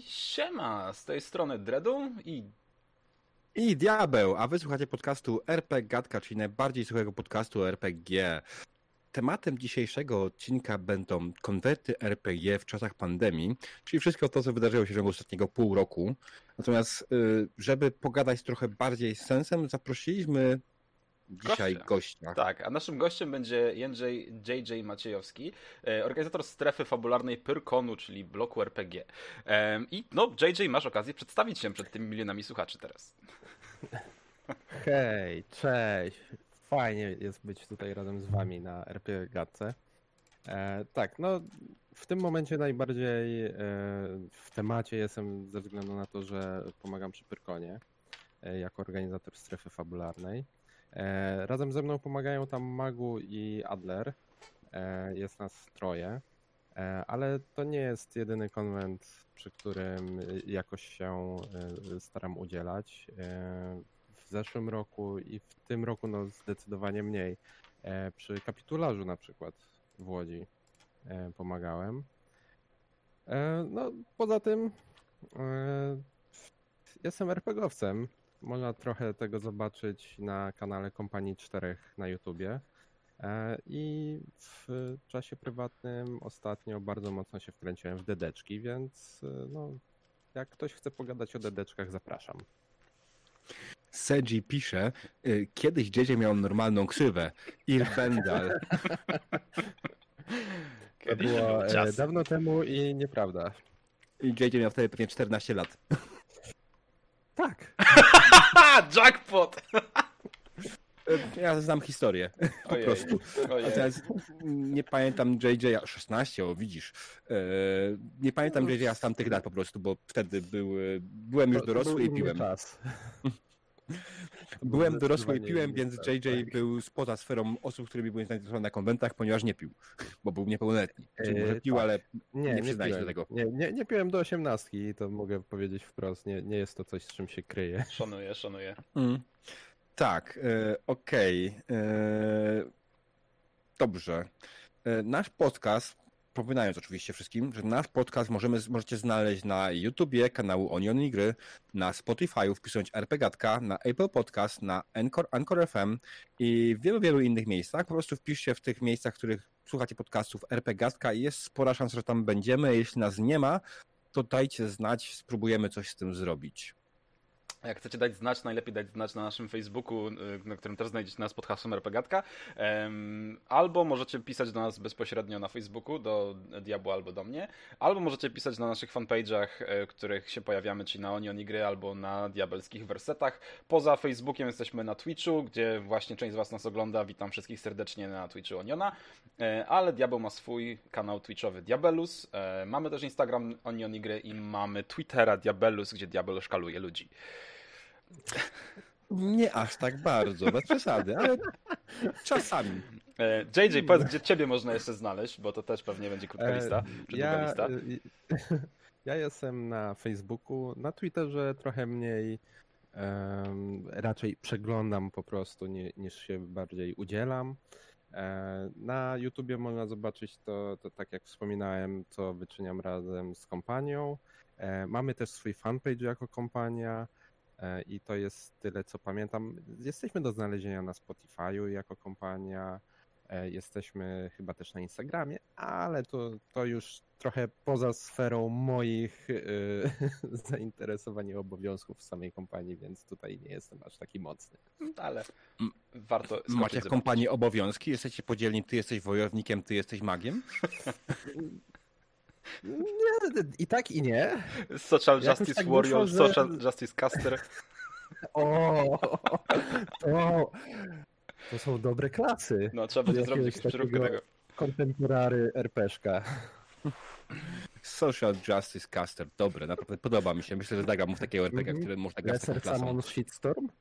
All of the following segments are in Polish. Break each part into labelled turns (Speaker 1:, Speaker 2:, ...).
Speaker 1: Siema, z tej strony Dredu i...
Speaker 2: I Diabeł, a wysłuchacie podcastu RPG Gadka, czyli najbardziej słuchego podcastu RPG. Tematem dzisiejszego odcinka będą konwerty RPG w czasach pandemii, czyli wszystko to, co wydarzyło się w ciągu ostatniego pół roku. Natomiast, y, żeby pogadać trochę bardziej z sensem, zaprosiliśmy dzisiaj gościa. gościa.
Speaker 1: Tak, a naszym gościem będzie Jędrzej JJ Maciejowski, e, organizator strefy fabularnej Pyrkonu, czyli bloku RPG. I no, JJ, masz okazję przedstawić się przed tymi milionami słuchaczy teraz.
Speaker 3: Hej, cześć. Fajnie jest być tutaj razem z wami na RPG Gadce. E, tak, no w tym momencie najbardziej e, w temacie jestem ze względu na to, że pomagam przy Pyrkonie e, jako organizator strefy fabularnej. E, razem ze mną pomagają tam Magu i Adler. E, jest nas troje. E, ale to nie jest jedyny konwent, przy którym jakoś się staram udzielać. W zeszłym roku i w tym roku no zdecydowanie mniej. Przy kapitularzu na przykład w Łodzi pomagałem. No, poza tym jestem RPGowcem można trochę tego zobaczyć na kanale Kompanii Czterech na YouTubie. E, I w czasie prywatnym ostatnio bardzo mocno się wkręciłem w dedeczki, więc e, no, jak ktoś chce pogadać o dedeczkach, zapraszam.
Speaker 2: Sedzi pisze, y, kiedyś dziedzie miał normalną ksywę. Irbendal.
Speaker 3: To było e, dawno temu i nieprawda.
Speaker 2: I dziedzie miał wtedy pewnie 14 lat.
Speaker 3: Tak.
Speaker 1: Jackpot!
Speaker 2: Ja znam historię. Po ojej, prostu. Ojej. A teraz nie pamiętam JJ, 16, o widzisz. E, nie pamiętam JJ z tamtych lat po prostu, bo wtedy był, byłem już dorosły i piłem. Czas. Byłem dorosły i piłem, więc JJ tak. był spoza sferą osób, którymi byłem zainteresowany na konwentach, ponieważ nie pił, bo był niepełnoletni. Czyli może pił, tak. ale nie, nie przyznaje się do tego.
Speaker 3: Nie, nie, nie piłem do osiemnastki, to mogę powiedzieć wprost. Nie, nie jest to coś, z czym się kryje.
Speaker 1: Szanuję, szanuję.
Speaker 2: Mm. Tak, e, okej. Okay. E, dobrze. E, nasz podcast Przypominając oczywiście wszystkim, że nasz podcast możemy, możecie znaleźć na YouTubie kanału Onion i Gry, na Spotify wpisując RPGatka, na Apple Podcast, na Anchor, Anchor FM i w wielu, wielu innych miejscach. Po prostu wpiszcie w tych miejscach, w których słuchacie podcastów RPGatka i jest spora szansa, że tam będziemy. Jeśli nas nie ma, to dajcie znać, spróbujemy coś z tym zrobić.
Speaker 1: Jak chcecie dać znać, najlepiej dać znać na naszym Facebooku, y, na którym też znajdziecie nas pod hasłem RPGatka. Albo możecie pisać do nas bezpośrednio na Facebooku, do Diabła albo do mnie. Albo możecie pisać na naszych fanpage'ach, w których się pojawiamy, czyli na Onion i Gry albo na diabelskich wersetach. Poza Facebookiem jesteśmy na Twitchu, gdzie właśnie część z Was nas ogląda. Witam wszystkich serdecznie na Twitchu Oniona. E, ale Diabeł ma swój kanał Twitchowy Diabelus. E, mamy też Instagram Onion i Gry i mamy Twittera Diabelus, gdzie Diabel szkaluje ludzi.
Speaker 2: Nie aż tak bardzo, bez przesady, ale czasami.
Speaker 1: JJ, e, powiedz, gdzie ciebie można jeszcze znaleźć, bo to też pewnie będzie krótka e, lista, czy ja, długa lista.
Speaker 3: Ja jestem na Facebooku, na Twitterze trochę mniej, um, raczej przeglądam po prostu nie, niż się bardziej udzielam. E, na YouTubie można zobaczyć to, to, tak jak wspominałem, co wyczyniam razem z kompanią. Mamy też swój fanpage jako kompania. E, i to jest tyle, co pamiętam. Jesteśmy do znalezienia na Spotify'u jako kompania, e, jesteśmy chyba też na Instagramie, ale to, to już trochę poza sferą moich yy, zainteresowań i obowiązków w samej kompanii, więc tutaj nie jestem aż taki mocny.
Speaker 1: Ale warto.
Speaker 2: Macie w kompanii obowiązki? Jesteście podzielni, ty jesteś wojownikiem, ty jesteś magiem?
Speaker 3: Nie, i tak i nie.
Speaker 1: Social Justice tak Warrior, że... Social Justice Caster.
Speaker 3: O, to, to są dobre klasy.
Speaker 1: No, trzeba będzie zrobić jakąś przeróbkę tego.
Speaker 3: Kontemporary RPszka.
Speaker 2: Social Justice Caster, dobre, naprawdę podoba mi się. Myślę, że zagram mu w takiego RPG, mm -hmm. który można grać
Speaker 3: Lesser Summon Shitstorm?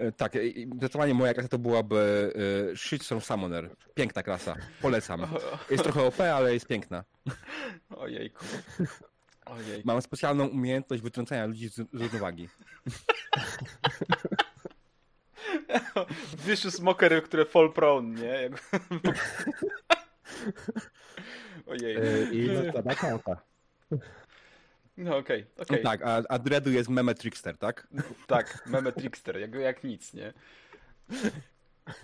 Speaker 2: E, tak, zdecydowanie moja klasa to byłaby e, Shitstorm Summoner. Piękna klasa. Polecam. Jest trochę OP, ale jest piękna.
Speaker 1: Ojejku.
Speaker 2: Ojejku. Mam specjalną umiejętność wytrącania ludzi z równowagi.
Speaker 1: Vicious smokery, które fall prone, nie? Ojej.
Speaker 3: E, I zakłada konta.
Speaker 1: No okej,
Speaker 2: No
Speaker 1: okej.
Speaker 2: tak, a, a Dreadu jest meme trickster, tak?
Speaker 1: Tak, meme trickster, jak, jak nic, nie?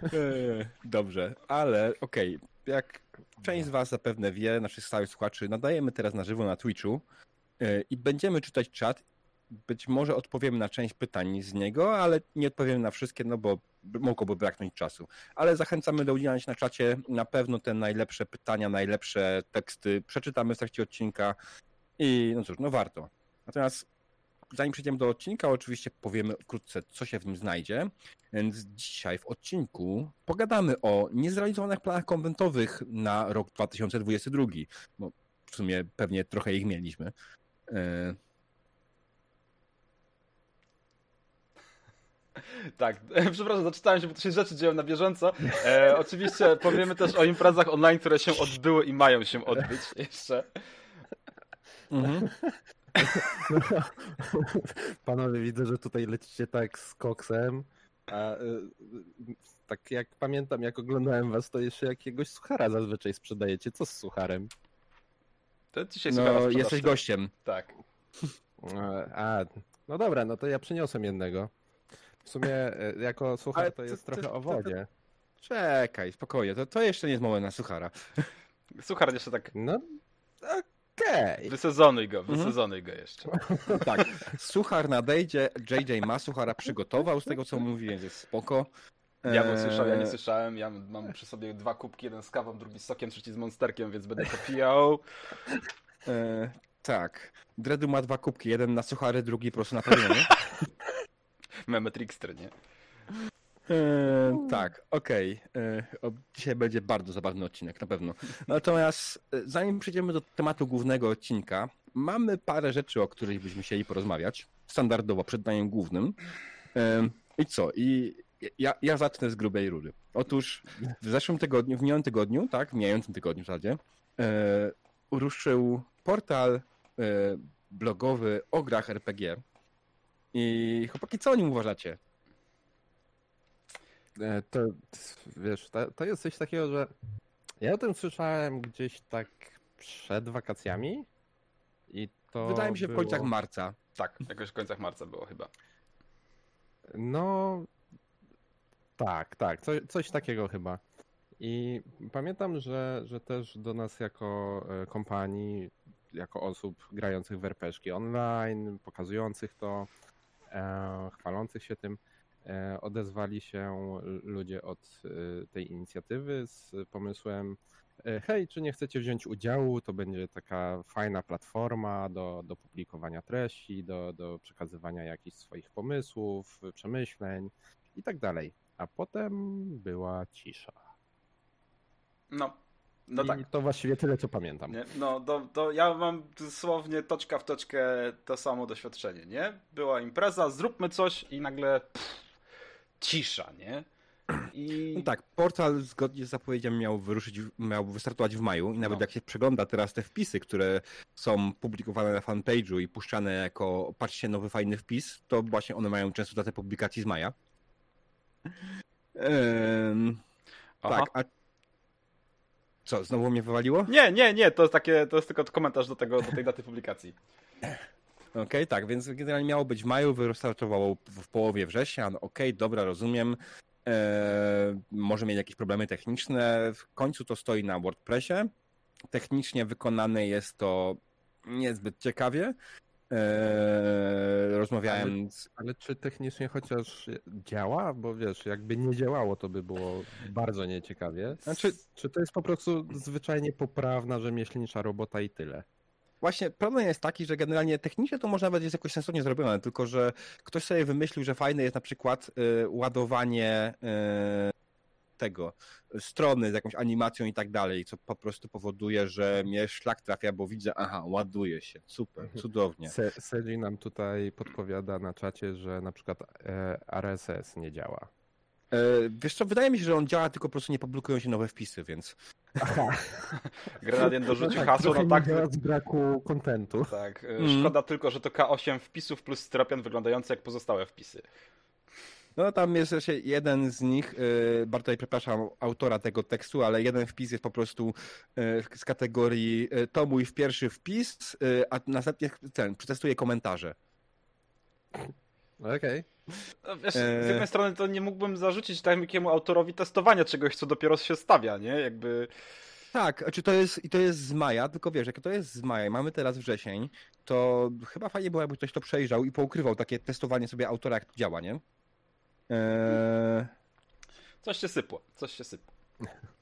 Speaker 2: Eee, Dobrze, ale okej, jak część z was zapewne wie, naszych stałych słuchaczy, nadajemy teraz na żywo na Twitchu e, i będziemy czytać czat. Być może odpowiemy na część pytań z niego, ale nie odpowiemy na wszystkie, no bo mogłoby braknąć czasu. Ale zachęcamy do udzielania się na czacie. Na pewno te najlepsze pytania, najlepsze teksty przeczytamy w trakcie odcinka i no cóż, no warto. Natomiast zanim przejdziemy do odcinka, oczywiście powiemy wkrótce, co się w nim znajdzie. Więc dzisiaj w odcinku pogadamy o niezrealizowanych planach konwentowych na rok 2022. Bo w sumie pewnie trochę ich mieliśmy. E,
Speaker 1: Tak, przepraszam, zaczytałem się, bo to się rzeczy dzieją na bieżąco. E, oczywiście powiemy też o imprezach online, które się odbyły i mają się odbyć jeszcze.
Speaker 2: Mhm.
Speaker 3: Panowie, widzę, że tutaj lecicie tak z koksem. A y, y, tak jak pamiętam, jak oglądałem was, to jeszcze jakiegoś suchara zazwyczaj sprzedajecie. Co z sucharem?
Speaker 1: To dzisiaj
Speaker 2: No, jesteś gościem.
Speaker 1: Tak.
Speaker 3: E, A, no dobra, no to ja przyniosłem jednego. W sumie e, jako suchar
Speaker 2: Ale
Speaker 3: to jest
Speaker 2: to-
Speaker 3: trochę
Speaker 2: to-
Speaker 3: o wodzie.
Speaker 2: Czekaj, spokojnie, to, to jeszcze nie jest moment na suchara.
Speaker 1: Suchar jeszcze tak,
Speaker 3: No, okej.
Speaker 1: wysezonuj go,
Speaker 2: Mhm.
Speaker 1: wysezonuj go jeszcze.
Speaker 2: Tak, suchar nadejdzie, JJ ma suchara przygotował, z tego co mówi, więc jest spoko.
Speaker 1: Ja bym słyszał, ja nie słyszałem. Ja mam przy sobie dwa kubki, jeden z kawą, drugi z sokiem, trzeci z monsterkiem, więc będę to pijał.
Speaker 2: E, tak. Dredu ma dwa kubki, jeden na suchary, drugi po prostu na paliwanie.
Speaker 1: Meme trickster, nie?
Speaker 2: E, tak, okej. E, o- Dzisiaj będzie bardzo zabawny odcinek, na pewno. Natomiast e, zanim przejdziemy do tematu głównego odcinka, mamy parę rzeczy, o których byśmy chcieli porozmawiać. Standardowo przed daniem głównym. I co? I ja, ja zacznę z grubej rury. Otóż w zeszłym tygodniu, w minionym tygodniu, tak, w mijającym tygodniu w zasadzie, ruszył portal blogowy o grach RPG. I chłopaki, co o nim uważacie?
Speaker 3: E, To, wiesz, to, to jest coś takiego, że ja o tym słyszałem gdzieś tak przed wakacjami i to
Speaker 2: Wydaje mi się w
Speaker 3: było...
Speaker 2: końcach marca.
Speaker 1: Tak, jakoś w końcach marca było chyba.
Speaker 3: No, tak, tak, co, coś takiego chyba. I pamiętam, że, że też do nas jako e, kompanii, jako osób grających w RPG online, pokazujących to, e, chwalących się tym, e, odezwali się ludzie od e, tej inicjatywy z pomysłem e, hej, czy nie chcecie wziąć udziału, to będzie taka fajna platforma do, do publikowania treści, do, do przekazywania jakichś swoich pomysłów, przemyśleń i tak dalej. A potem była cisza.
Speaker 1: No, no
Speaker 3: I
Speaker 1: tak.
Speaker 3: to właściwie tyle, co pamiętam.
Speaker 1: Nie? No, to, to ja mam dosłownie toczka w toczkę to samo doświadczenie, nie? Była impreza, zróbmy coś i nagle pff, cisza, nie? I
Speaker 2: No tak, portal zgodnie z zapowiedzią miał wyruszyć, miał wystartować w maju i nawet
Speaker 1: No.
Speaker 2: jak się przegląda teraz te wpisy, które są publikowane na fanpage'u i puszczane jako patrzcie nowy fajny wpis, to właśnie one mają często datę publikacji z maja. Ehm, tak, a co, znowu mnie wywaliło?
Speaker 1: Nie, nie, nie, to jest takie, to jest tylko komentarz do tego, do tej daty publikacji.
Speaker 2: Okej, tak, więc generalnie miało być w maju, wystartowało w połowie września, no okej, dobra, rozumiem. Eee, może mieć jakieś problemy techniczne. W końcu to stoi na WordPressie. Technicznie wykonane jest to niezbyt ciekawie. Eee, rozmawiałem z...
Speaker 3: Ale czy technicznie chociaż działa? Bo wiesz, jakby nie działało, to by było bardzo nieciekawie.
Speaker 2: Znaczy-
Speaker 3: Czy to jest po prostu zwyczajnie poprawna, rzemieślnicza robota i tyle?
Speaker 2: Właśnie problem jest taki, że generalnie technicznie to może nawet jest jakoś sensownie zrobione, tylko że ktoś sobie wymyślił, że fajne jest na przykład y, ładowanie y, tego strony z jakąś animacją i tak dalej, co po prostu powoduje, że mnie szlak trafia, bo widzę, aha, ładuje się, super, cudownie.
Speaker 3: Se- Sedzi nam tutaj podpowiada na czacie, że na przykład e, RSS nie działa.
Speaker 2: E, wiesz co, wydaje mi się, że on działa, tylko po prostu nie publikują się nowe wpisy, więc
Speaker 3: Aha,
Speaker 1: Grenadier dorzucił
Speaker 3: tak,
Speaker 1: hasło, no tak,
Speaker 3: z braku kontentu.
Speaker 1: tak. y,
Speaker 2: Mm.
Speaker 1: Szkoda tylko, że to K8 wpisów plus styropian wyglądający jak pozostałe wpisy.
Speaker 2: No tam jest jeszcze jeden z nich, yy, bardzo przepraszam autora tego tekstu, ale jeden wpis jest po prostu yy, z kategorii yy, to mój pierwszy wpis, a następnie ten, przetestuję komentarze.
Speaker 3: Okej.
Speaker 1: No, Wiesz,
Speaker 2: Eee.
Speaker 1: z jednej strony to nie mógłbym zarzucić takiemu autorowi testowania czegoś, co dopiero się stawia, nie? Jakby...
Speaker 2: Tak, czy to jest, i to jest z maja, tylko wiesz, jak to jest z maja, i mamy teraz wrzesień, to chyba fajnie było, jakby ktoś to przejrzał i poukrywał takie testowanie sobie autora, jak to działa, nie? Eee...
Speaker 1: Coś się sypło, coś się sypło.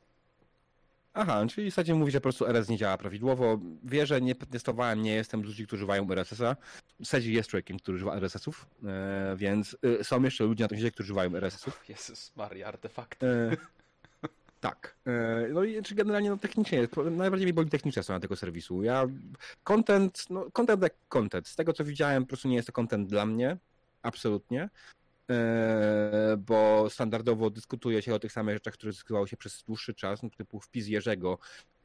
Speaker 2: Aha, czyli w zasadzie mówi, że po prostu RS nie działa prawidłowo. Wierzę, nie testowałem, nie jestem z ludzi, którzy używają RSS-a. W zasadzie jest człowiekiem, który używa RSS-ów, e, więc e, są jeszcze ludzie na tym świecie, którzy używają RSS-ów.
Speaker 1: Jezus Maria, artefakty.
Speaker 2: E, tak. E, no i czy generalnie no, technicznie, najbardziej mi boli techniczna strona tego serwisu. Ja, content, no content jak content. Z tego co widziałem, po prostu nie jest to content dla mnie. Absolutnie. E, bo standardowo dyskutuje się o tych samych rzeczach, które dyskutowało się przez dłuższy czas, no, typu wpis Jerzego,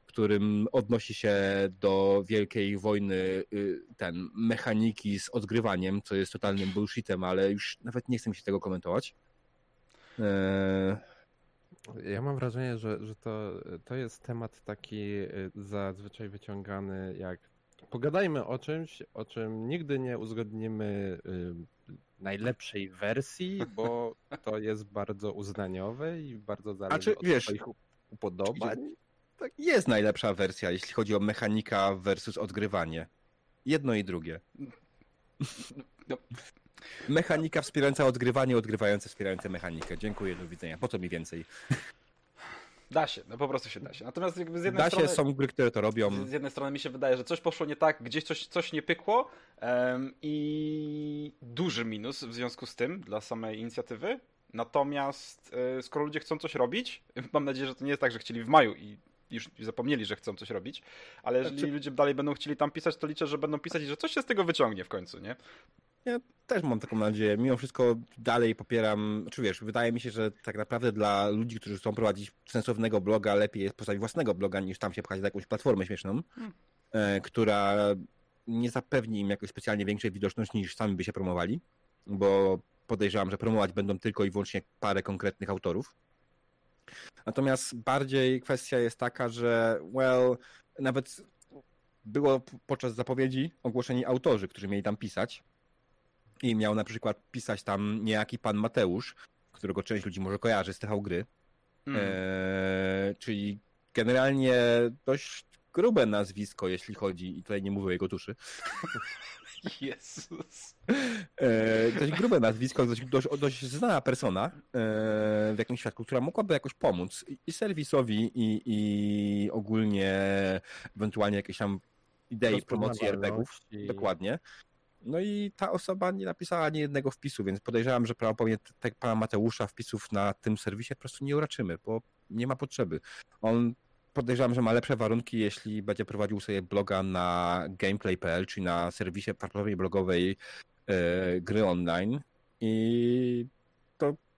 Speaker 2: którym odnosi się do wielkiej wojny y, ten mechaniki z odgrywaniem, co jest totalnym bullshitem, ale już nawet nie chcę mi się tego komentować. E,
Speaker 3: Ja mam wrażenie, że, że to, to jest temat taki y, zazwyczaj wyciągany jak pogadajmy o czymś, o czym nigdy nie uzgodnimy y, najlepszej wersji, bo to jest bardzo uznaniowe i bardzo zależy
Speaker 2: czy,
Speaker 3: od
Speaker 2: wiesz,
Speaker 3: swoich upodobań.
Speaker 2: tak, jest najlepsza wersja, jeśli chodzi o mechanika versus odgrywanie. Jedno i drugie.
Speaker 1: No.
Speaker 2: Mechanika wspierająca odgrywanie, odgrywające wspierające mechanikę. Dziękuję, do widzenia. Po co mi więcej?
Speaker 1: Da się, no po prostu się da się. Natomiast jakby z jednej
Speaker 2: Da
Speaker 1: strony...
Speaker 2: się, są gry, które to robią.
Speaker 1: Z jednej strony mi się wydaje, że coś poszło nie tak, gdzieś coś, coś nie pykło em, i duży minus w związku z tym dla samej inicjatywy. Natomiast e, skoro ludzie chcą coś robić, mam nadzieję, że to nie jest tak, że chcieli w maju i już zapomnieli, że chcą coś robić, ale jeżeli
Speaker 2: Znaczy-
Speaker 1: ludzie dalej będą chcieli tam pisać, to liczę, że będą pisać i że coś się z tego wyciągnie w końcu, nie?
Speaker 2: Też mam taką nadzieję. Mimo wszystko dalej popieram, czy wiesz, wydaje mi się, że tak naprawdę dla ludzi, którzy chcą prowadzić sensownego bloga, lepiej jest postawić własnego bloga, niż tam się pchać na jakąś platformę śmieszną,
Speaker 1: Hmm.
Speaker 2: e, która nie zapewni im jakoś specjalnie większej widoczności niż sami by się promowali, bo podejrzewam, że promować będą tylko i wyłącznie parę konkretnych autorów. Natomiast bardziej kwestia jest taka, że well, nawet było podczas zapowiedzi ogłoszeni autorzy, którzy mieli tam pisać. I miał na przykład pisać tam niejaki pan Mateusz, którego część ludzi może kojarzy z TV gry.
Speaker 1: Mm.
Speaker 2: Eee, czyli generalnie dość grube nazwisko, jeśli chodzi, i tutaj nie mówię o jego tuszy,
Speaker 1: Jezus.
Speaker 2: eee, dość grube nazwisko, dość, dość, dość znana persona eee, w jakimś świadku, która mogłaby jakoś pomóc i, i serwisowi, i, i ogólnie ewentualnie jakieś tam idei promocji RPGów.
Speaker 3: Rozpoznawalności.
Speaker 2: Dokładnie. No i ta osoba nie napisała ani jednego wpisu, więc podejrzewam, że prawdopodobnie tak pana Mateusza wpisów na tym serwisie po prostu nie uraczymy, bo nie ma potrzeby. On podejrzewam, że ma lepsze warunki, jeśli będzie prowadził sobie bloga na gameplay.pl, czyli na serwisie platformie blogowej e, gry online i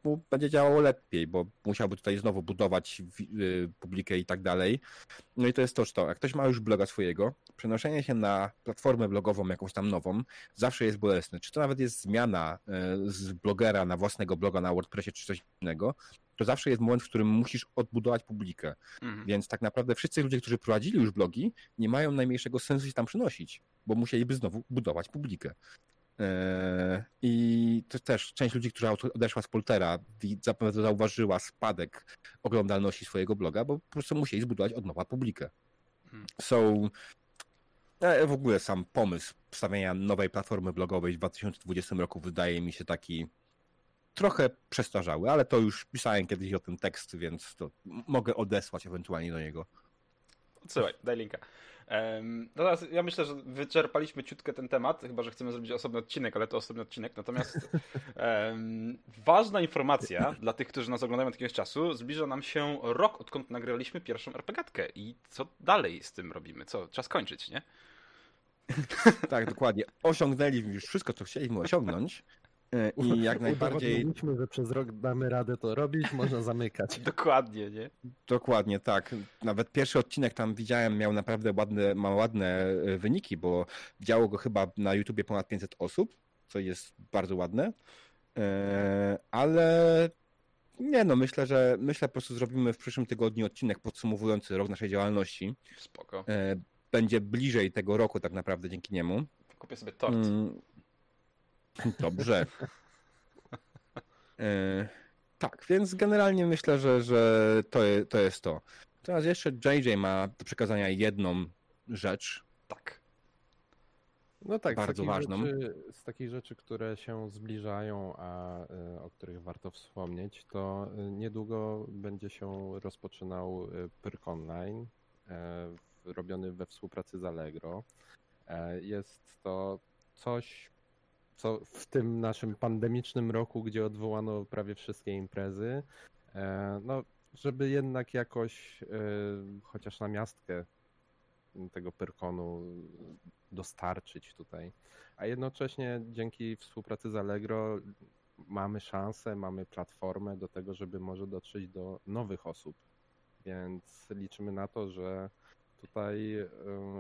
Speaker 2: mu będzie działało lepiej, bo musiałby tutaj znowu budować y, publikę i tak dalej. No i to jest toż to. Jak ktoś ma już bloga swojego, przenoszenie się na platformę blogową jakąś tam nową zawsze jest bolesne. Czy to nawet jest zmiana e, z blogera na własnego bloga na WordPressie czy coś innego, to zawsze jest moment, w którym musisz odbudować publikę.
Speaker 1: Mhm.
Speaker 2: Więc tak naprawdę wszyscy ludzie, którzy prowadzili już blogi, nie mają najmniejszego sensu się tam przynosić, bo musieliby znowu budować publikę. Eee, I to też część ludzi, która od- odeszła z Poltera, zapewne zauważyła spadek oglądalności swojego bloga, bo po prostu musieli zbudować od nowa publikę.
Speaker 1: Mhm.
Speaker 2: So, e, w ogóle sam pomysł wstawienia nowej platformy blogowej w 2020 roku wydaje mi się taki trochę przestarzały, ale to już pisałem kiedyś o tym tekst, więc to mogę odesłać ewentualnie do niego.
Speaker 1: Odsyłaj, daj linka. No teraz ja myślę, że wyczerpaliśmy ciutkę ten temat, chyba że chcemy zrobić osobny odcinek, ale to osobny odcinek. Natomiast em, ważna informacja dla tych, którzy nas oglądają od jakiegoś czasu, zbliża nam się rok, odkąd nagraliśmy pierwszą RPGatkę. I co dalej z tym robimy? Co? Czas kończyć, nie?
Speaker 2: Tak, dokładnie. Osiągnęliśmy już wszystko, co chcieliśmy osiągnąć i jak najbardziej
Speaker 3: Udowodniliśmy, że przez rok damy radę to robić, można zamykać.
Speaker 1: Dokładnie, nie?
Speaker 2: Dokładnie tak. Nawet pierwszy odcinek tam widziałem, miał naprawdę ładne, ma ładne e, wyniki, bo widziało go chyba na YouTubie ponad 500 osób, co jest bardzo ładne. E, ale nie no, myślę, że myślę po prostu zrobimy w przyszłym tygodniu odcinek podsumowujący rok naszej działalności.
Speaker 1: Spoko.
Speaker 2: E, będzie bliżej tego roku tak naprawdę dzięki niemu.
Speaker 1: Kupię sobie tort.
Speaker 2: Mm, Dobrze. E, tak, więc generalnie myślę, że, że to, je, to jest to. Teraz jeszcze JJ ma do przekazania jedną rzecz.
Speaker 1: Tak.
Speaker 3: No tak,
Speaker 2: Bardzo
Speaker 3: z takich
Speaker 2: ważną.
Speaker 3: Rzeczy, z takich rzeczy, które się zbliżają, a y, o których warto wspomnieć, to y, niedługo będzie się rozpoczynał y, Pyrk Online, e, robiony we współpracy z Allegro. E, Jest to coś, co w tym naszym pandemicznym roku, gdzie odwołano prawie wszystkie imprezy, e, no, żeby jednak jakoś chociaż na miastkę tego Pyrkonu dostarczyć tutaj. A jednocześnie dzięki współpracy z Allegro mamy szansę, mamy platformę do tego, żeby może dotrzeć do nowych osób. Więc liczymy na to, że tutaj y,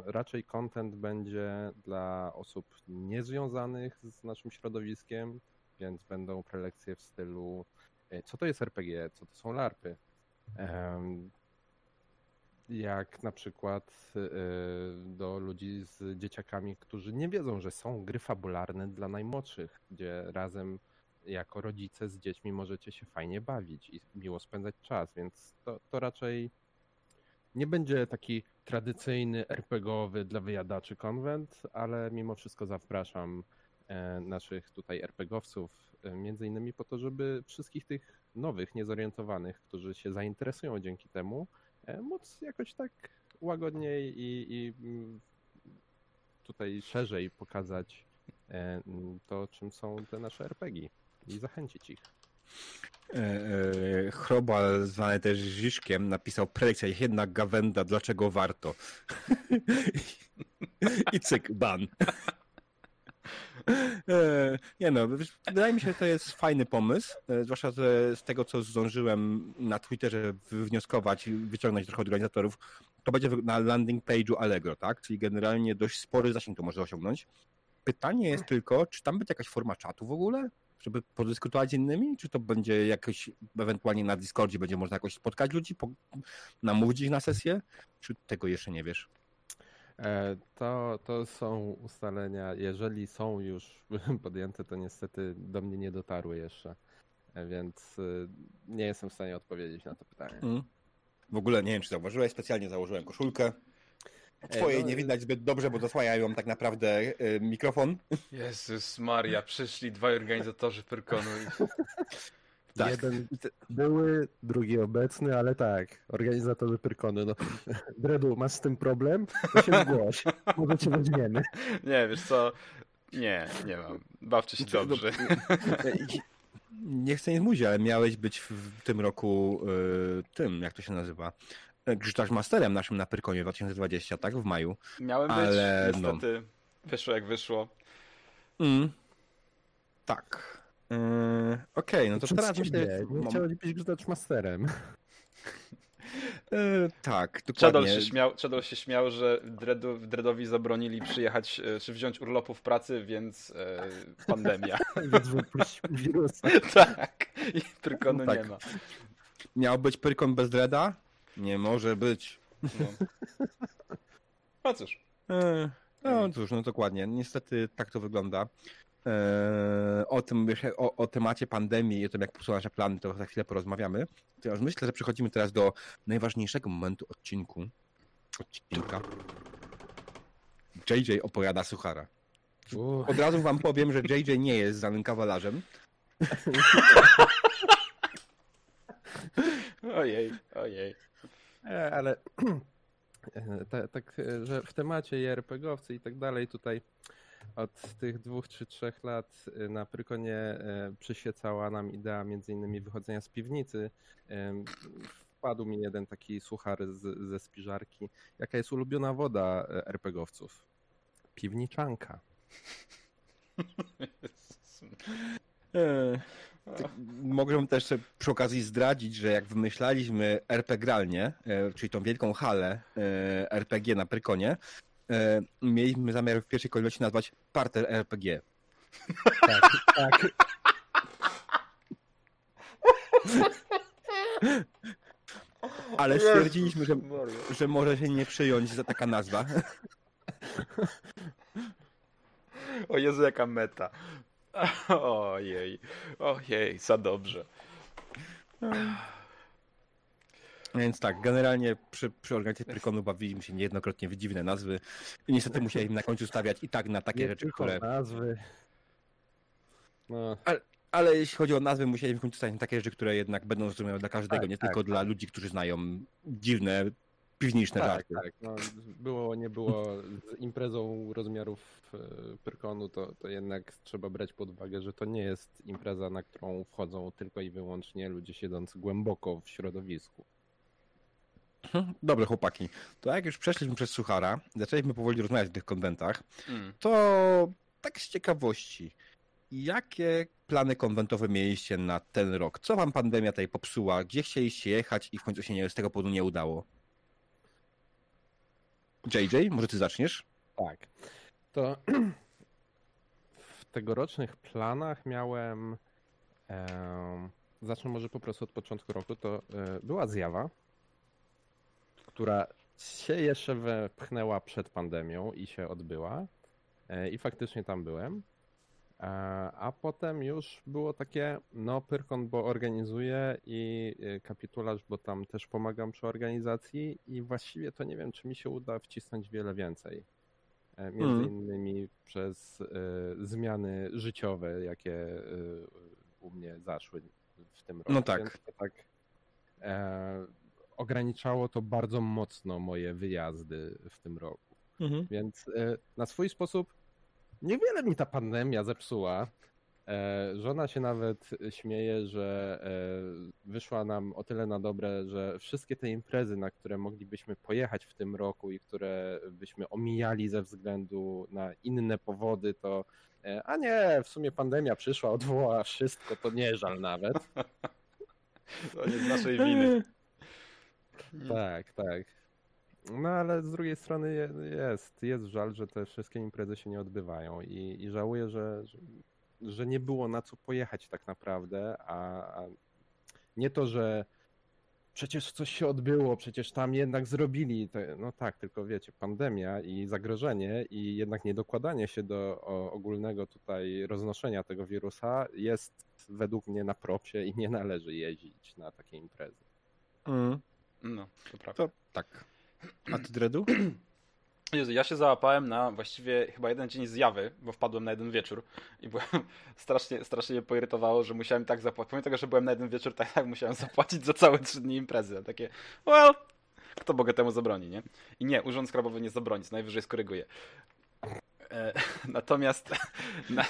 Speaker 3: raczej content będzie dla osób niezwiązanych z naszym środowiskiem, więc będą prelekcje w stylu y, co to jest RPG, co to są larpy. Jak na przykład y, do ludzi z dzieciakami, którzy nie wiedzą, że są gry fabularne dla najmłodszych, gdzie razem jako rodzice z dziećmi możecie się fajnie bawić i miło spędzać czas, więc to, to raczej nie będzie taki tradycyjny RPGowy dla wyjadaczy konwent, ale mimo wszystko zapraszam e, naszych tutaj RPGowców, e, między innymi po to, żeby wszystkich tych nowych, niezorientowanych, którzy się zainteresują dzięki temu, e, móc jakoś tak łagodniej i, i mm, tutaj szerzej pokazać to, czym są te nasze RPG i zachęcić ich.
Speaker 2: E, e, Chrobal, zwany też Ziszkiem, napisał prelekcja jednak Gawenda, dlaczego warto. I cyk, ban. E, Nie no, wydaje mi się, że to jest fajny pomysł, zwłaszcza z tego, co zdążyłem na Twitterze wywnioskować i wyciągnąć trochę od organizatorów, to będzie na landing page'u Allegro, tak? Czyli generalnie dość spory zasięg to może osiągnąć. Pytanie jest tylko, czy tam będzie jakaś forma czatu w ogóle? Żeby podyskutować z innymi? Czy to będzie jakoś, ewentualnie na Discordzie będzie można jakoś spotkać ludzi, po, namówić ich na sesję? Czy tego jeszcze nie wiesz?
Speaker 3: E, To, to są ustalenia, jeżeli są już podjęte, to niestety do mnie nie dotarły jeszcze, E, więc y, nie jestem w stanie odpowiedzieć na to pytanie.
Speaker 2: Mm. W ogóle nie wiem, czy zauważyłeś, specjalnie założyłem koszulkę. Twojej
Speaker 3: no,
Speaker 2: nie widać zbyt dobrze, bo zasłaniają ją tak naprawdę e, mikrofon.
Speaker 1: Jezus Maria, przyszli dwaj organizatorzy Pyrkonu i
Speaker 2: Tak.
Speaker 3: Jeden były, drugi obecny, ale tak, organizatorzy Pyrkony. No. Dredu, masz z tym problem? To się zgłoś, może cię weźmiemy.
Speaker 1: Nie, wiesz co? Nie, nie mam. Bawcie się
Speaker 2: no,
Speaker 1: dobrze.
Speaker 2: Nie chcę nic mówić, ale miałeś być w tym roku e, tym, jak to się nazywa, e, Grzytarz Masterem naszym na Pyrkonie 2020, tak? W maju.
Speaker 1: Miałem być,
Speaker 2: ale no.
Speaker 1: niestety wyszło jak wyszło.
Speaker 2: Mm. Tak. E, Okej, no to
Speaker 3: Przez
Speaker 2: teraz myślę...
Speaker 3: Nie
Speaker 2: mam-
Speaker 3: chciałeś być masterem.
Speaker 2: E, tak,
Speaker 1: Shadow
Speaker 2: dokładnie.
Speaker 1: się śmiał, Shadow się śmiał że Dreadu, Dreadowi zabronili przyjechać, e, czy wziąć urlopu w pracy, więc e, pandemia.
Speaker 3: Więc wypuść wirusa.
Speaker 1: tak. I Pyrkonu
Speaker 2: No tak.
Speaker 1: nie ma.
Speaker 2: Miał być Pyrkon bez Dreda? Nie może być.
Speaker 1: No. no cóż.
Speaker 2: E, No cóż, no dokładnie. Niestety tak to wygląda. E, O tym, o, o temacie pandemii i o tym, jak posuną nasze plany, to za chwilę porozmawiamy. Teraz myślę, że przechodzimy teraz do najważniejszego momentu odcinku. Odcinka. JJ opowiada suchara.
Speaker 3: Uch,
Speaker 2: Od razu wam powiem, że JJ nie jest znanym kawalarzem.
Speaker 1: Ojej, ojej.
Speaker 3: E, ale ta- tak, e, że w temacie i RPGowcy i tak dalej tutaj od tych dwóch czy trzech lat e, na Prykonie przyświecała nam idea między innymi wychodzenia z piwnicy. Wpadł mi jeden taki suchar z, ze spiżarki. Jaka jest ulubiona woda RPGowców? Piwniczanka.
Speaker 2: Mogę też przy okazji zdradzić, że jak wymyślaliśmy RPGralnie, e, czyli tą wielką halę e, RPG na Prykonie, e, mieliśmy zamiar w pierwszej kolejności nazwać Parter RPG.
Speaker 3: Tak, tak.
Speaker 2: Ale stwierdziliśmy, że, że może się nie przyjąć za taka nazwa.
Speaker 1: O Jezu, jaka meta. Ojej, ojej, za dobrze.
Speaker 2: Więc tak, generalnie przy, przy organizacji Pyrkonu bawiliśmy się niejednokrotnie w dziwne nazwy i niestety musieliśmy na końcu stawiać i tak na takie
Speaker 3: Nie
Speaker 2: rzeczy,
Speaker 3: tylko
Speaker 2: które...
Speaker 3: nazwy. No,
Speaker 2: Ale jeśli chodzi o nazwy, musieliśmy w końcu stawiać na takie rzeczy, które jednak będą zrozumiałe dla każdego,
Speaker 3: Tak,
Speaker 2: nie
Speaker 3: tak,
Speaker 2: tylko dla ludzi, którzy znają dziwne, piwniczne
Speaker 3: tak,
Speaker 2: żarty.
Speaker 3: tak. No, było, nie było z imprezą rozmiarów e, Pyrkonu, to, to jednak trzeba brać pod uwagę, że to nie jest impreza, na którą wchodzą tylko i wyłącznie ludzie siedzący głęboko w środowisku.
Speaker 2: Mhm. Dobre chłopaki, to jak już przeszliśmy przez Suchara, zaczęliśmy powoli rozmawiać o tych konwentach,
Speaker 1: Mm.
Speaker 2: to tak z ciekawości, jakie plany konwentowe mieliście na ten rok? Co wam pandemia tutaj popsuła? Gdzie chcieliście jechać i w końcu się nie, z tego powodu nie udało? JJ, może ty zaczniesz?
Speaker 3: Tak. To w tegorocznych planach miałem. em, zacznę może po prostu od początku roku. To e, była zjawa, która się jeszcze wepchnęła przed pandemią i się odbyła. E, I faktycznie tam byłem. E, A potem już było takie, no Pyrkon, bo organizuję i e, kapitularz, bo tam też pomagam przy organizacji i właściwie to nie wiem, czy mi się uda wcisnąć wiele więcej. E, Między
Speaker 2: Mhm.
Speaker 3: innymi przez e, zmiany życiowe, jakie e, u mnie zaszły w tym roku.
Speaker 2: No tak.
Speaker 3: Tak e, ograniczało to bardzo mocno moje wyjazdy w tym roku. Więc e, na swój sposób niewiele mi ta pandemia zepsuła. E, Żona się nawet śmieje, że e, wyszła nam o tyle na dobre, że wszystkie te imprezy, na które moglibyśmy pojechać w tym roku i które byśmy omijali ze względu na inne powody, to e, a nie, w sumie pandemia przyszła, odwołała wszystko, to nie żal nawet.
Speaker 1: To nie z naszej winy.
Speaker 3: Tak, tak. No ale z drugiej strony je- jest, jest żal, że te wszystkie imprezy się nie odbywają i, i żałuję, że, że, że nie było na co pojechać tak naprawdę, a, a nie to, że przecież coś się odbyło, przecież tam jednak zrobili, te, no tak, tylko wiecie, pandemia i zagrożenie i jednak niedokładanie się do o, ogólnego tutaj roznoszenia tego wirusa jest według mnie na propsie i nie należy jeździć na takie imprezy.
Speaker 2: Mm.
Speaker 1: No, to prawda.
Speaker 2: To tak. A ty, Dredu?
Speaker 1: Jezu, ja się załapałem na właściwie chyba jeden dzień zjawy, bo wpadłem na jeden wieczór i byłem strasznie, strasznie mnie poirytowało, że musiałem tak zapłacić. Pomimo tego, że byłem na jeden wieczór, tak, tak musiałem zapłacić za całe trzy dni imprezy. Takie, well, kto Boga temu zabroni, nie? I nie, Urząd Skarbowy nie zabroni, co najwyżej skoryguje. E, Natomiast, na,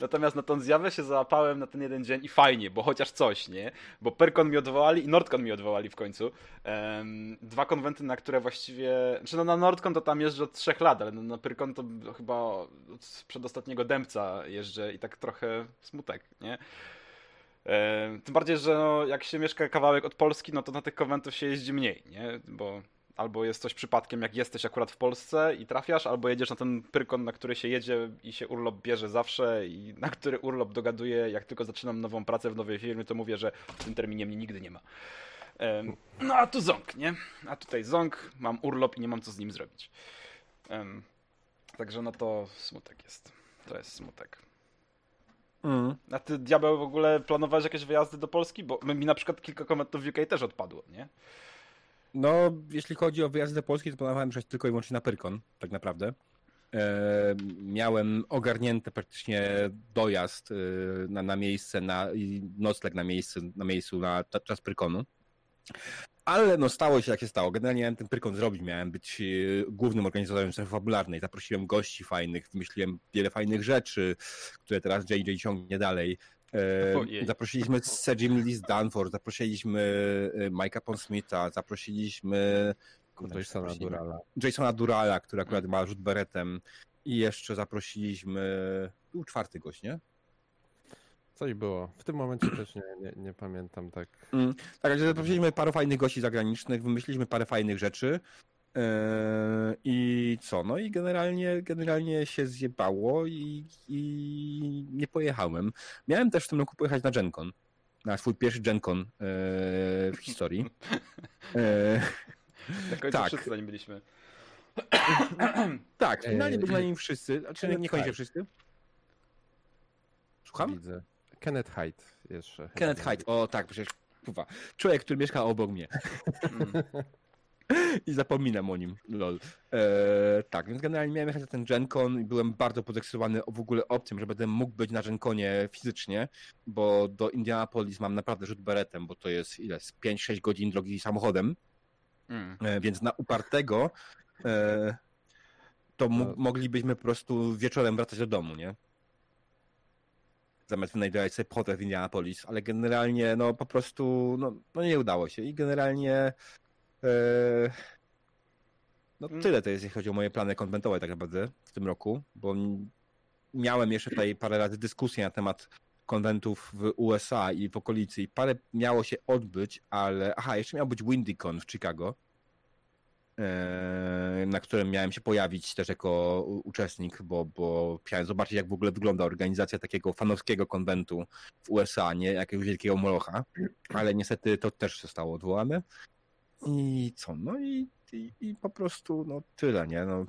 Speaker 1: natomiast na tą zjawę się załapałem na ten jeden dzień i fajnie, bo chociaż coś, nie? Bo Perkon mi odwołali i Nordcon mi odwołali w końcu. Dwa konwenty, na które właściwie... Znaczy no na Nordcon to tam jeżdżę od trzech lat, ale no na Pyrkon to chyba od przedostatniego dębca jeżdżę i tak trochę smutek, nie? Tym bardziej, że no, jak się mieszka kawałek od Polski, no to na tych konwentów się jeździ mniej, nie? Bo albo jest coś przypadkiem, jak jesteś akurat w Polsce i trafiasz, albo jedziesz na ten Pyrkon, na który się jedzie i się urlop bierze zawsze i na który urlop dogaduję, jak tylko zaczynam nową pracę w nowej firmie, to mówię, że w tym terminie mnie nigdy nie ma. No a tu ząg, nie? A tutaj ząg, mam urlop i nie mam co z nim zrobić. Także no to smutek jest. To jest smutek.
Speaker 2: Mm.
Speaker 1: A ty, Diabeł, w ogóle planowałeś jakieś wyjazdy do Polski? Bo mi na przykład kilka konwentów w UK też odpadło, nie?
Speaker 2: No, jeśli chodzi o wyjazdy do Polski, to planowałem jechać tylko i wyłącznie na Pyrkon, tak naprawdę. E, miałem ogarnięty praktycznie dojazd e, na, na miejsce, na, nocleg na miejscu, na miejscu na ta- czas Pyrkonu. Ale no stało się jak się stało. Generalnie miałem ten Pyrkon zrobić, miałem być e, głównym organizatorem strefy fabularnej. Zaprosiłem gości fajnych, wymyśliłem wiele fajnych rzeczy, które teraz JJ ciągnie dalej. E. Zaprosiliśmy Lee z Danforth, zaprosiliśmy e, Mike'a Ponsmitha, zaprosiliśmy kurde,
Speaker 3: Jasona
Speaker 2: zaprosiliśmy
Speaker 3: Durala.
Speaker 2: Jasona Durala, który akurat ma rzut beretem i jeszcze zaprosiliśmy był czwarty gość, nie?
Speaker 3: Coś było. W tym momencie też nie, nie, nie pamiętam tak.
Speaker 2: Tak, ale zaprosiliśmy parę fajnych gości zagranicznych, wymyśliliśmy parę fajnych rzeczy i co, no i generalnie, generalnie się zjebało i, i nie pojechałem. Miałem też w tym roku pojechać na GenCon, na swój pierwszy GenCon e, w historii.
Speaker 1: Na końcu
Speaker 2: tak.
Speaker 1: wszyscy na nim byliśmy.
Speaker 2: tak, finalnie byli na nim wszyscy, znaczy nie, nie kończę wszyscy. Słucham?
Speaker 3: Widzę. Kenneth Hyde jeszcze.
Speaker 2: Kenneth. Hyde, o tak, przecież kurwa, człowiek, który mieszka obok mnie
Speaker 1: Mm.
Speaker 2: i zapominam o nim, lol. E, tak, więc generalnie miałem jechać na ten GenCon i byłem bardzo podekscytowany w ogóle opcją, że będę mógł być na GenConie fizycznie, bo do Indianapolis mam naprawdę rzut beretem, bo to jest ile, z 5-6 godzin drogi samochodem,
Speaker 1: Mm.
Speaker 2: E, Więc na upartego e, to mo-
Speaker 3: No.
Speaker 2: moglibyśmy po prostu wieczorem wracać do domu, nie? Zamiast wynajdować sobie hotel w Indianapolis, ale generalnie no po prostu no, no nie udało się i generalnie no
Speaker 1: Mm.
Speaker 2: tyle to jest, jeśli chodzi o moje plany konwentowe tak naprawdę w tym roku, bo miałem jeszcze tutaj parę razy dyskusję na temat konwentów w USA i w okolicy i parę miało się odbyć, ale aha, jeszcze miał być WindyCon w Chicago, e, na którym miałem się pojawić też jako uczestnik, bo, bo chciałem zobaczyć, jak w ogóle wygląda organizacja takiego fanowskiego konwentu w USA, nie jakiegoś wielkiego molocha, ale niestety to też zostało odwołane. I co? No i, i, i po prostu no tyle, nie? No, no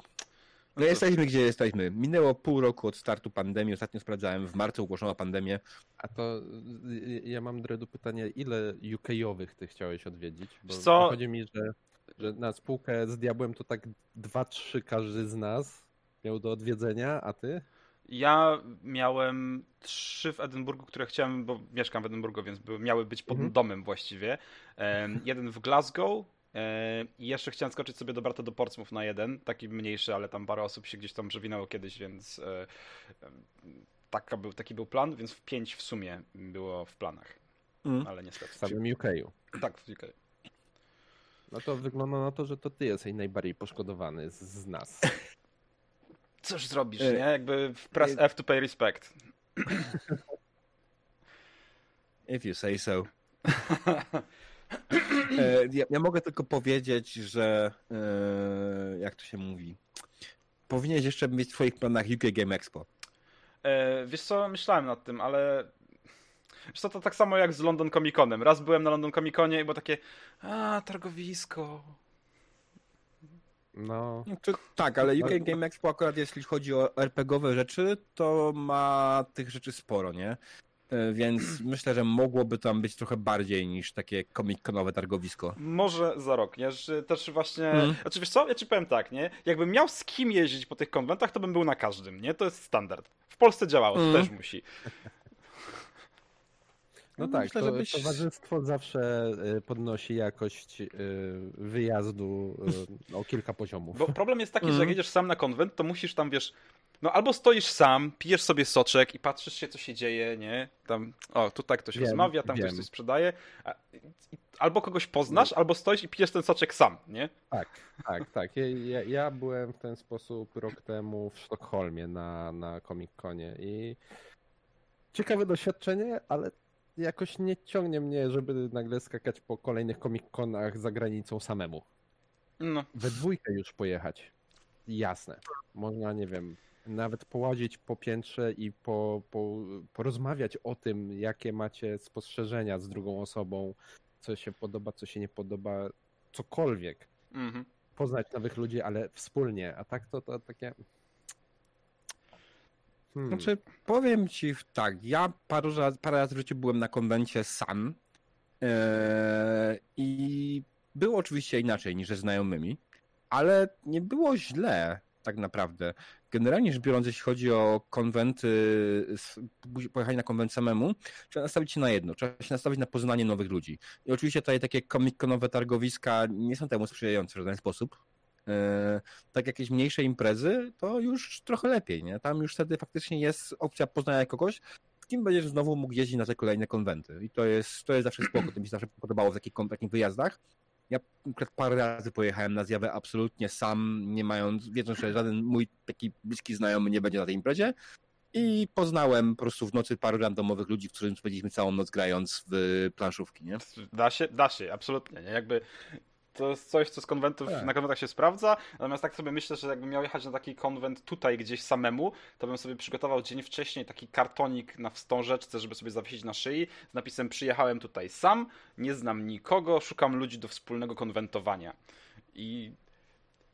Speaker 1: cóż.
Speaker 2: jesteśmy gdzie jesteśmy. Minęło pół roku od startu pandemii. Ostatnio sprawdzałem, w marcu ogłoszono pandemię.
Speaker 3: A to y, ja mam Dredu pytanie, ile UK-owych ty chciałeś odwiedzić? Bo
Speaker 1: co?
Speaker 3: Chodzi mi, że, że na spółkę z Diabłem to tak dwa, trzy każdy z nas miał do odwiedzenia, a ty?
Speaker 1: Ja miałem trzy w Edynburgu, które chciałem, bo mieszkam w Edynburgu, więc miały być pod
Speaker 3: Mhm.
Speaker 1: domem właściwie. Jeden w Glasgow i jeszcze chciałem skoczyć sobie do brata do Portsmouth na jeden, taki mniejszy, ale tam parę osób się gdzieś tam przewinęło kiedyś, więc e, taka był, taki był plan, więc w pięć w sumie było w planach,
Speaker 2: Mm.
Speaker 1: ale niestety.
Speaker 3: W samym UK.
Speaker 1: Tak, w UK.
Speaker 3: No to wygląda na to, że to ty jesteś najbardziej poszkodowany z, z nas.
Speaker 1: Cóż zrobisz,
Speaker 2: E,
Speaker 1: nie? Jakby w press F to pay respect.
Speaker 2: If you say so. E, ja, ja mogę tylko powiedzieć, że e, jak to się mówi? Powinieneś jeszcze mieć w twoich planach UK Game Expo.
Speaker 1: E, wiesz co, myślałem nad tym, ale wiesz co, to tak samo jak z London Comic Conem. Raz byłem na London Comic Conie i było takie a, targowisko.
Speaker 3: No,
Speaker 2: No to, tak, ale UK Game Expo akurat jeśli chodzi o RPGowe rzeczy, to ma tych rzeczy sporo, nie? E, Więc myślę, że mogłoby tam być trochę bardziej niż takie comic-conowe targowisko.
Speaker 1: Może za rok, nie? Że też właśnie.
Speaker 2: Mhm.
Speaker 1: Znaczy, wiesz co, ja ci powiem tak, nie? Jakbym miał z kim jeździć po tych konwentach, to bym był na każdym, nie? To jest standard. W Polsce działało, to
Speaker 2: Mhm.
Speaker 1: też musi.
Speaker 3: No
Speaker 2: No
Speaker 3: tak,
Speaker 2: myślę,
Speaker 3: to,
Speaker 2: żebyś-
Speaker 3: towarzystwo zawsze y, podnosi jakość y, wyjazdu y, o kilka poziomów.
Speaker 1: Bo problem jest taki, że jak
Speaker 2: Mhm.
Speaker 1: jedziesz sam na konwent, to musisz tam, wiesz, no albo stoisz sam, pijesz sobie soczek i patrzysz się, co się dzieje, nie? Tam, o, tu tak ktoś
Speaker 3: Wiem,
Speaker 1: rozmawia, tam ktoś
Speaker 3: wiem.
Speaker 1: coś sprzedaje. Albo kogoś poznasz, albo stoisz i pijesz ten soczek sam, nie?
Speaker 3: Tak, tak, tak. Ja, ja, ja byłem w ten sposób rok temu w Sztokholmie na, na Comic-Conie i ciekawe doświadczenie, ale jakoś nie ciągnie mnie, żeby nagle skakać po kolejnych Comic-Conach za granicą samemu.
Speaker 1: No.
Speaker 3: We dwójkę już pojechać. Jasne. Można, nie wiem, nawet połazić po piętrze i po, po, porozmawiać o tym, jakie macie spostrzeżenia z drugą osobą, co się podoba, co się nie podoba, cokolwiek
Speaker 1: Mhm.
Speaker 3: poznać nowych ludzi, ale wspólnie, a tak to, to takie. Hmm.
Speaker 2: Znaczy, powiem ci tak, ja razy, parę razy w życiu byłem na konwencie sam e, i było oczywiście inaczej niż ze znajomymi, ale nie było źle tak naprawdę. Generalnie rzecz biorąc, jeśli chodzi o konwenty, pojechanie na konwent samemu, trzeba nastawić się na jedno, trzeba się nastawić na poznanie nowych ludzi. I oczywiście tutaj takie comic-conowe targowiska nie są temu sprzyjające w żaden sposób. E, tak jakieś mniejsze imprezy, to już trochę lepiej, nie? Tam już wtedy faktycznie jest opcja poznania kogoś, z kim będziesz znowu mógł jeździć na te kolejne konwenty. I to jest, to jest zawsze spoko, to mi się zawsze podobało w takich, takich wyjazdach. Ja parę razy pojechałem na zjawę absolutnie sam, nie mając, wiedząc, że żaden mój taki bliski znajomy nie będzie na tej imprezie. I poznałem po prostu w nocy paru randomowych ludzi, z którymi spędziliśmy całą noc grając w planszówki, nie?
Speaker 1: Da się, da się, absolutnie. Nie? Jakby to jest coś, co z konwentów,
Speaker 3: Tak.
Speaker 1: na konwentach się sprawdza, natomiast tak sobie myślę, że jakbym miał jechać na taki konwent tutaj gdzieś samemu, to bym sobie przygotował dzień wcześniej taki kartonik na wstążeczce, żeby sobie zawiesić na szyi z napisem przyjechałem tutaj sam, nie znam nikogo, szukam ludzi do wspólnego konwentowania. I,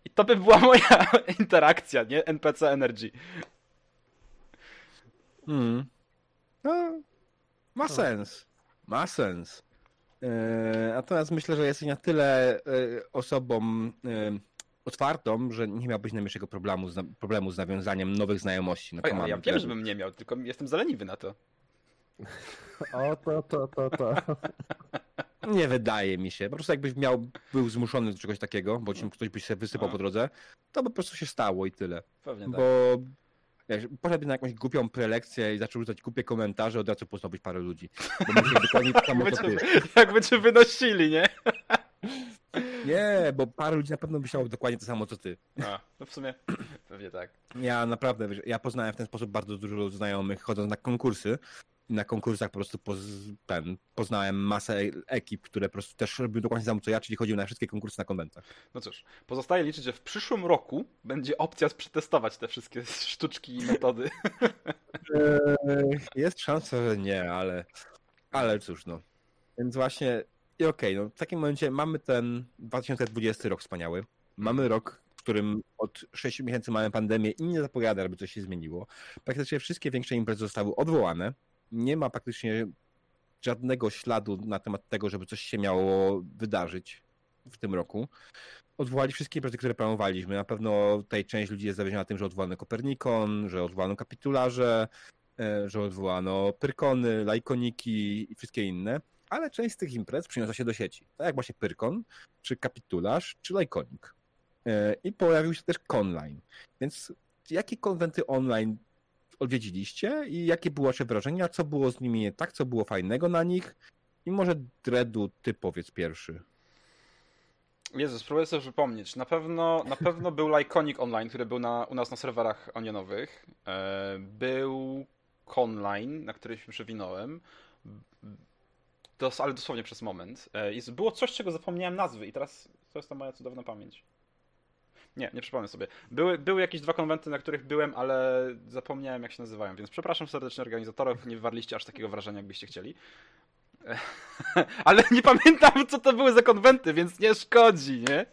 Speaker 1: i to by była moja interakcja, nie? NPC Energy.
Speaker 2: Mm. No, ma sens. Ma sens. E, natomiast myślę, że jesteś na tyle e, osobą e, otwartą, że nie miałbyś najmniejszego problemu z, problemu z nawiązaniem nowych znajomości na
Speaker 1: Oj,
Speaker 2: Command
Speaker 1: ja wiem, żebym nie miał, tylko jestem zaleniwy na to.
Speaker 3: O, to, to, to, to.
Speaker 2: Nie wydaje mi się. Po prostu jakbyś miał, był zmuszony do czegoś takiego, bo ci ktoś by się wysypał
Speaker 1: A.
Speaker 2: po drodze, to by po prostu się stało i tyle.
Speaker 1: Pewnie tak.
Speaker 2: Bo wiesz, poszedłby na jakąś głupią prelekcję i zaczął rzucać głupie komentarze, od razu poznałbyś parę ludzi. Bo myślę dokładnie samo ty.
Speaker 1: jakby cię wynosili, nie?
Speaker 2: Nie, bo parę ludzi na pewno myślało dokładnie to samo co ty.
Speaker 1: A, no w sumie pewnie tak.
Speaker 2: Ja naprawdę, wiesz, ja poznałem w ten sposób bardzo dużo znajomych chodząc na konkursy. Na konkursach po prostu poz, ten, poznałem masę ekip, które po prostu też robiły dokładnie samo co ja, czyli chodziły na wszystkie konkursy na konwentach.
Speaker 1: No cóż, pozostaje liczyć, że w przyszłym roku będzie opcja przetestować te wszystkie sztuczki i metody.
Speaker 2: Eee, Jest szansa, że nie, ale, ale cóż no. Więc właśnie, i okej, no w takim momencie mamy ten 2020 rok wspaniały. Mamy rok, w którym od 6 miesięcy mamy pandemię i nie zapowiada, żeby coś się zmieniło. Praktycznie wszystkie większe imprezy zostały odwołane. Nie ma praktycznie żadnego śladu na temat tego, żeby coś się miało wydarzyć w tym roku. Odwołali wszystkie imprezy, które planowaliśmy. Na pewno tutaj część ludzi jest zawiedziona tym, że odwołano Kopernikon, że odwołano kapitularze, e, że odwołano Pyrkony, Lajkoniki i wszystkie inne, ale część z tych imprez przyniosła się do sieci. Tak jak właśnie Pyrkon, czy Kapitularz, czy Lajkonik. E, I pojawił się też Conline. Więc jakie konwenty online odwiedziliście i jakie były wasze wrażenia, co było z nimi nie tak, co było fajnego na nich i może Dreadu ty powiedz pierwszy.
Speaker 1: Jezu, spróbuję sobie przypomnieć. Na pewno, na pewno był Lyconic Online, który był na, u nas na serwerach onionowych. E, Był Conline, na który się przewinąłem. Dos, ale dosłownie przez moment. E, I było coś, czego zapomniałem nazwy i teraz to jest ta moja cudowna pamięć. Nie, nie przypomnę sobie. Były, były jakieś dwa konwenty, na których byłem, ale zapomniałem jak się nazywają, więc przepraszam serdecznie organizatorów, nie wywarliście aż takiego wrażenia, jakbyście chcieli. Ale nie pamiętam, co to były za konwenty, więc nie szkodzi, nie?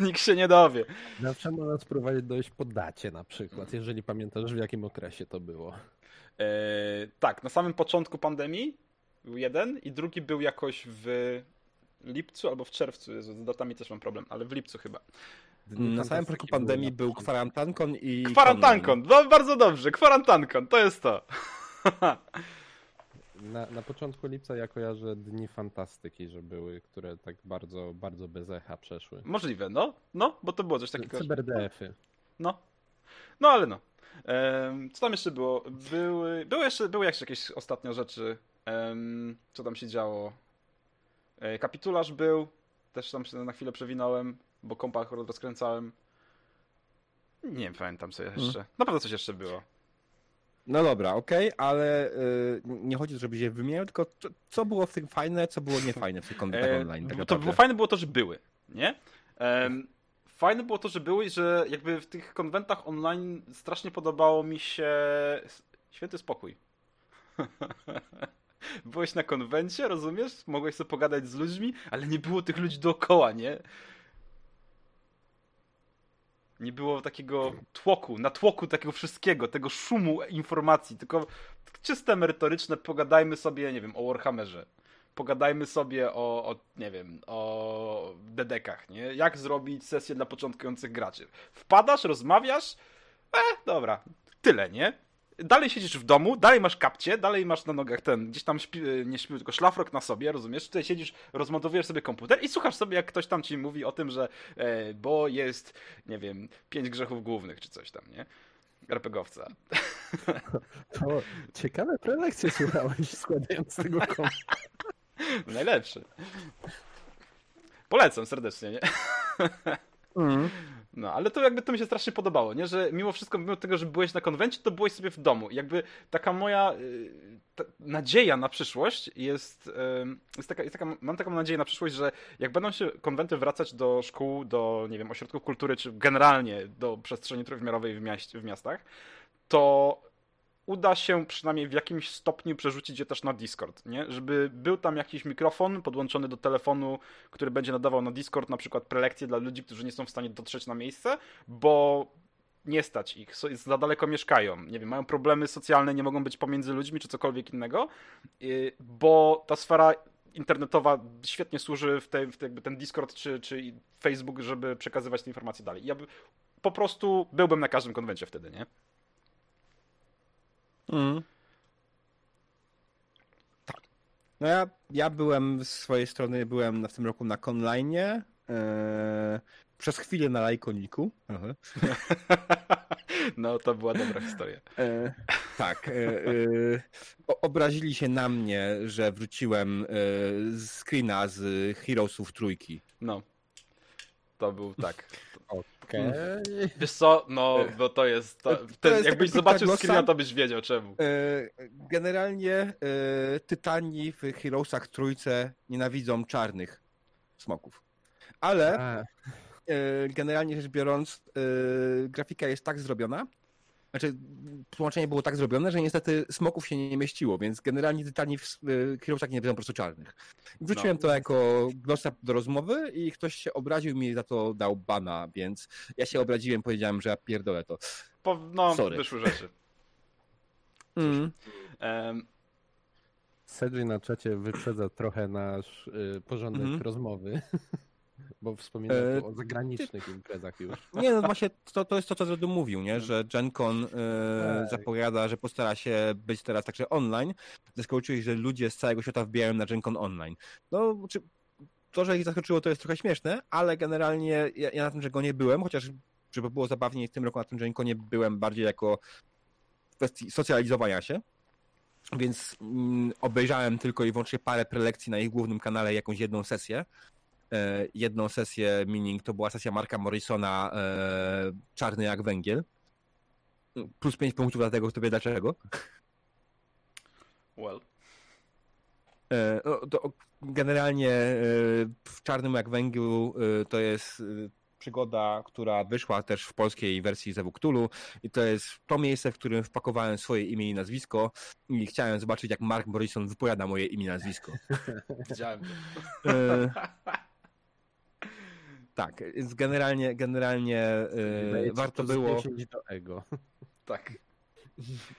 Speaker 1: Nikt się nie dowie.
Speaker 3: Zawsze można spróbować dojść po dacie na przykład, jeżeli pamiętasz w jakim okresie to było.
Speaker 1: E, tak, na samym początku pandemii był jeden i drugi był jakoś w lipcu albo w czerwcu. Jezu, z datami też mam problem, ale w lipcu chyba.
Speaker 3: Dni
Speaker 2: Na samym początku pandemii był kwarantankon i.
Speaker 1: Kwarantankon, no, bardzo dobrze, kwarantankon, to jest to.
Speaker 3: Na, na początku lipca ja kojarzę Dni Fantastyki, że były, które tak bardzo, bardzo bez echa przeszły.
Speaker 1: Możliwe, no, no, bo to było coś takiego.
Speaker 3: CyberDF-y.
Speaker 1: No. No ale no. Co tam jeszcze było? Były, były, jeszcze, były jeszcze jakieś ostatnio rzeczy. Co tam się działo? E, kapitularz był. Też tam się na chwilę przewinąłem, bo kompa akurat rozkręcałem. Nie pamiętam co jeszcze. Na pewno coś jeszcze było.
Speaker 2: No dobra, okej, ale y, nie chodzi, żeby je wymieniał, tylko co, co było w tym fajne, co było niefajne w tych konwentach
Speaker 1: E,
Speaker 2: online. Tak
Speaker 1: bo to
Speaker 2: naprawdę.
Speaker 1: było, fajne było to, że były, nie? Em, fajne było to, że były i że jakby w tych konwentach online strasznie podobało mi się święty spokój. Byłeś na konwencie, rozumiesz? Mogłeś sobie pogadać z ludźmi, ale nie było tych ludzi dookoła, nie? Nie było takiego tłoku, natłoku takiego wszystkiego, tego szumu informacji, tylko czyste merytoryczne, pogadajmy sobie, nie wiem, o Warhammerze pogadajmy sobie o, o nie wiem, o dedekach, nie? Jak zrobić sesję dla początkujących graczy. Wpadasz, rozmawiasz, e, dobra, tyle, nie? Dalej siedzisz w domu, dalej masz kapcie, dalej masz na nogach ten, gdzieś tam śpi, nie śpi, tylko szlafrok na sobie, rozumiesz? Tutaj siedzisz, rozmontowujesz sobie komputer i słuchasz sobie, jak ktoś tam ci mówi o tym, że e, bo jest, nie wiem, pięć grzechów głównych, czy coś tam, nie? RPGowca.
Speaker 3: To ciekawe prelekcje słuchałeś składając tego kompa.
Speaker 1: Najlepszy. Polecam serdecznie, nie?
Speaker 2: Mm.
Speaker 1: No, ale to jakby to mi się strasznie podobało, nie? Że mimo wszystko, mimo tego, że byłeś na konwencie, to byłeś sobie w domu. Jakby taka moja y, ta nadzieja na przyszłość jest, y, jest, taka, jest taka, mam taką nadzieję na przyszłość, że jak będą się konwenty wracać do szkół, do, nie wiem, ośrodków kultury, czy generalnie do przestrzeni trójwymiarowej w, mieście, w miastach, to uda się przynajmniej w jakimś stopniu przerzucić je też na Discord, nie? Żeby był tam jakiś mikrofon podłączony do telefonu, który będzie nadawał na Discord na przykład prelekcje dla ludzi, którzy nie są w stanie dotrzeć na miejsce, bo nie stać ich, za daleko mieszkają, nie wiem, mają problemy socjalne, nie mogą być pomiędzy ludźmi czy cokolwiek innego, y, bo ta sfera internetowa świetnie służy w, te, w ten Discord czy, czy Facebook, żeby przekazywać te informacje dalej. Ja by, po prostu byłbym na każdym konwencie wtedy, nie?
Speaker 2: Mm. Tak. No ja, ja byłem z swojej strony, byłem w tym roku na Conline. E, przez chwilę na Lajkoniku.
Speaker 1: No, to była dobra historia. E,
Speaker 2: tak. E, e, obrazili się na mnie, że wróciłem e, screena z Heroesów trójki.
Speaker 1: No. To był tak.
Speaker 3: Okej. Okay.
Speaker 1: Wiesz co, no bo to jest. To, ten, to jest jakbyś zobaczył no, screena, to byś wiedział czemu. E,
Speaker 2: generalnie e, Tytani w Heroesach trójce nienawidzą czarnych smoków. Ale e, generalnie rzecz biorąc, grafika jest tak zrobiona, znaczy, tłumaczenie było tak zrobione, że niestety smoków się nie mieściło, więc generalnie tytani w Heroesach nie wiedzą po prostu czarnych. Wrzuciłem no. to jako glosa do rozmowy i ktoś się obraził mi za to dał bana, więc ja się obraziłem, powiedziałem, że ja pierdolę to.
Speaker 1: Po, no, Sorry. wyszły rzeczy. Mm.
Speaker 3: Um. Na czacie wyprzedza trochę nasz y, porządek mm rozmowy. Bo wspominałem e... o zagranicznych imprezach już.
Speaker 2: Nie, no właśnie to, to jest to, co Zresztą mówił, nie? że GenCon e, tak. zapowiada, że postara się być teraz także online. Zaskoczyli, że ludzie z całego świata wbijają na GenCon online. No, czy to, że ich zaskoczyło, to jest trochę śmieszne, ale generalnie ja, ja na tym, że go nie byłem, chociaż żeby było zabawniej w tym roku na tym GenConie byłem bardziej jako kwestii socjalizowania się. Więc mm, obejrzałem tylko i wyłącznie parę prelekcji na ich głównym kanale, jakąś jedną sesję. E, jedną sesję mining, to była sesja Marka Morrisona e, Czarny jak węgiel. Plus 5 punktów dlatego, kto wie dlaczego.
Speaker 1: Well.
Speaker 2: E, no, to generalnie w Czarnym jak węgiel to jest przygoda, która wyszła też w polskiej wersji Zewuktulu i to jest to miejsce, w którym wpakowałem swoje imię i nazwisko i chciałem zobaczyć, jak Mark Morrison wypowiada moje imię i nazwisko.
Speaker 1: Widziałem to.
Speaker 2: Tak, więc generalnie, generalnie yy, warto było...
Speaker 3: 10 do ego.
Speaker 1: Tak.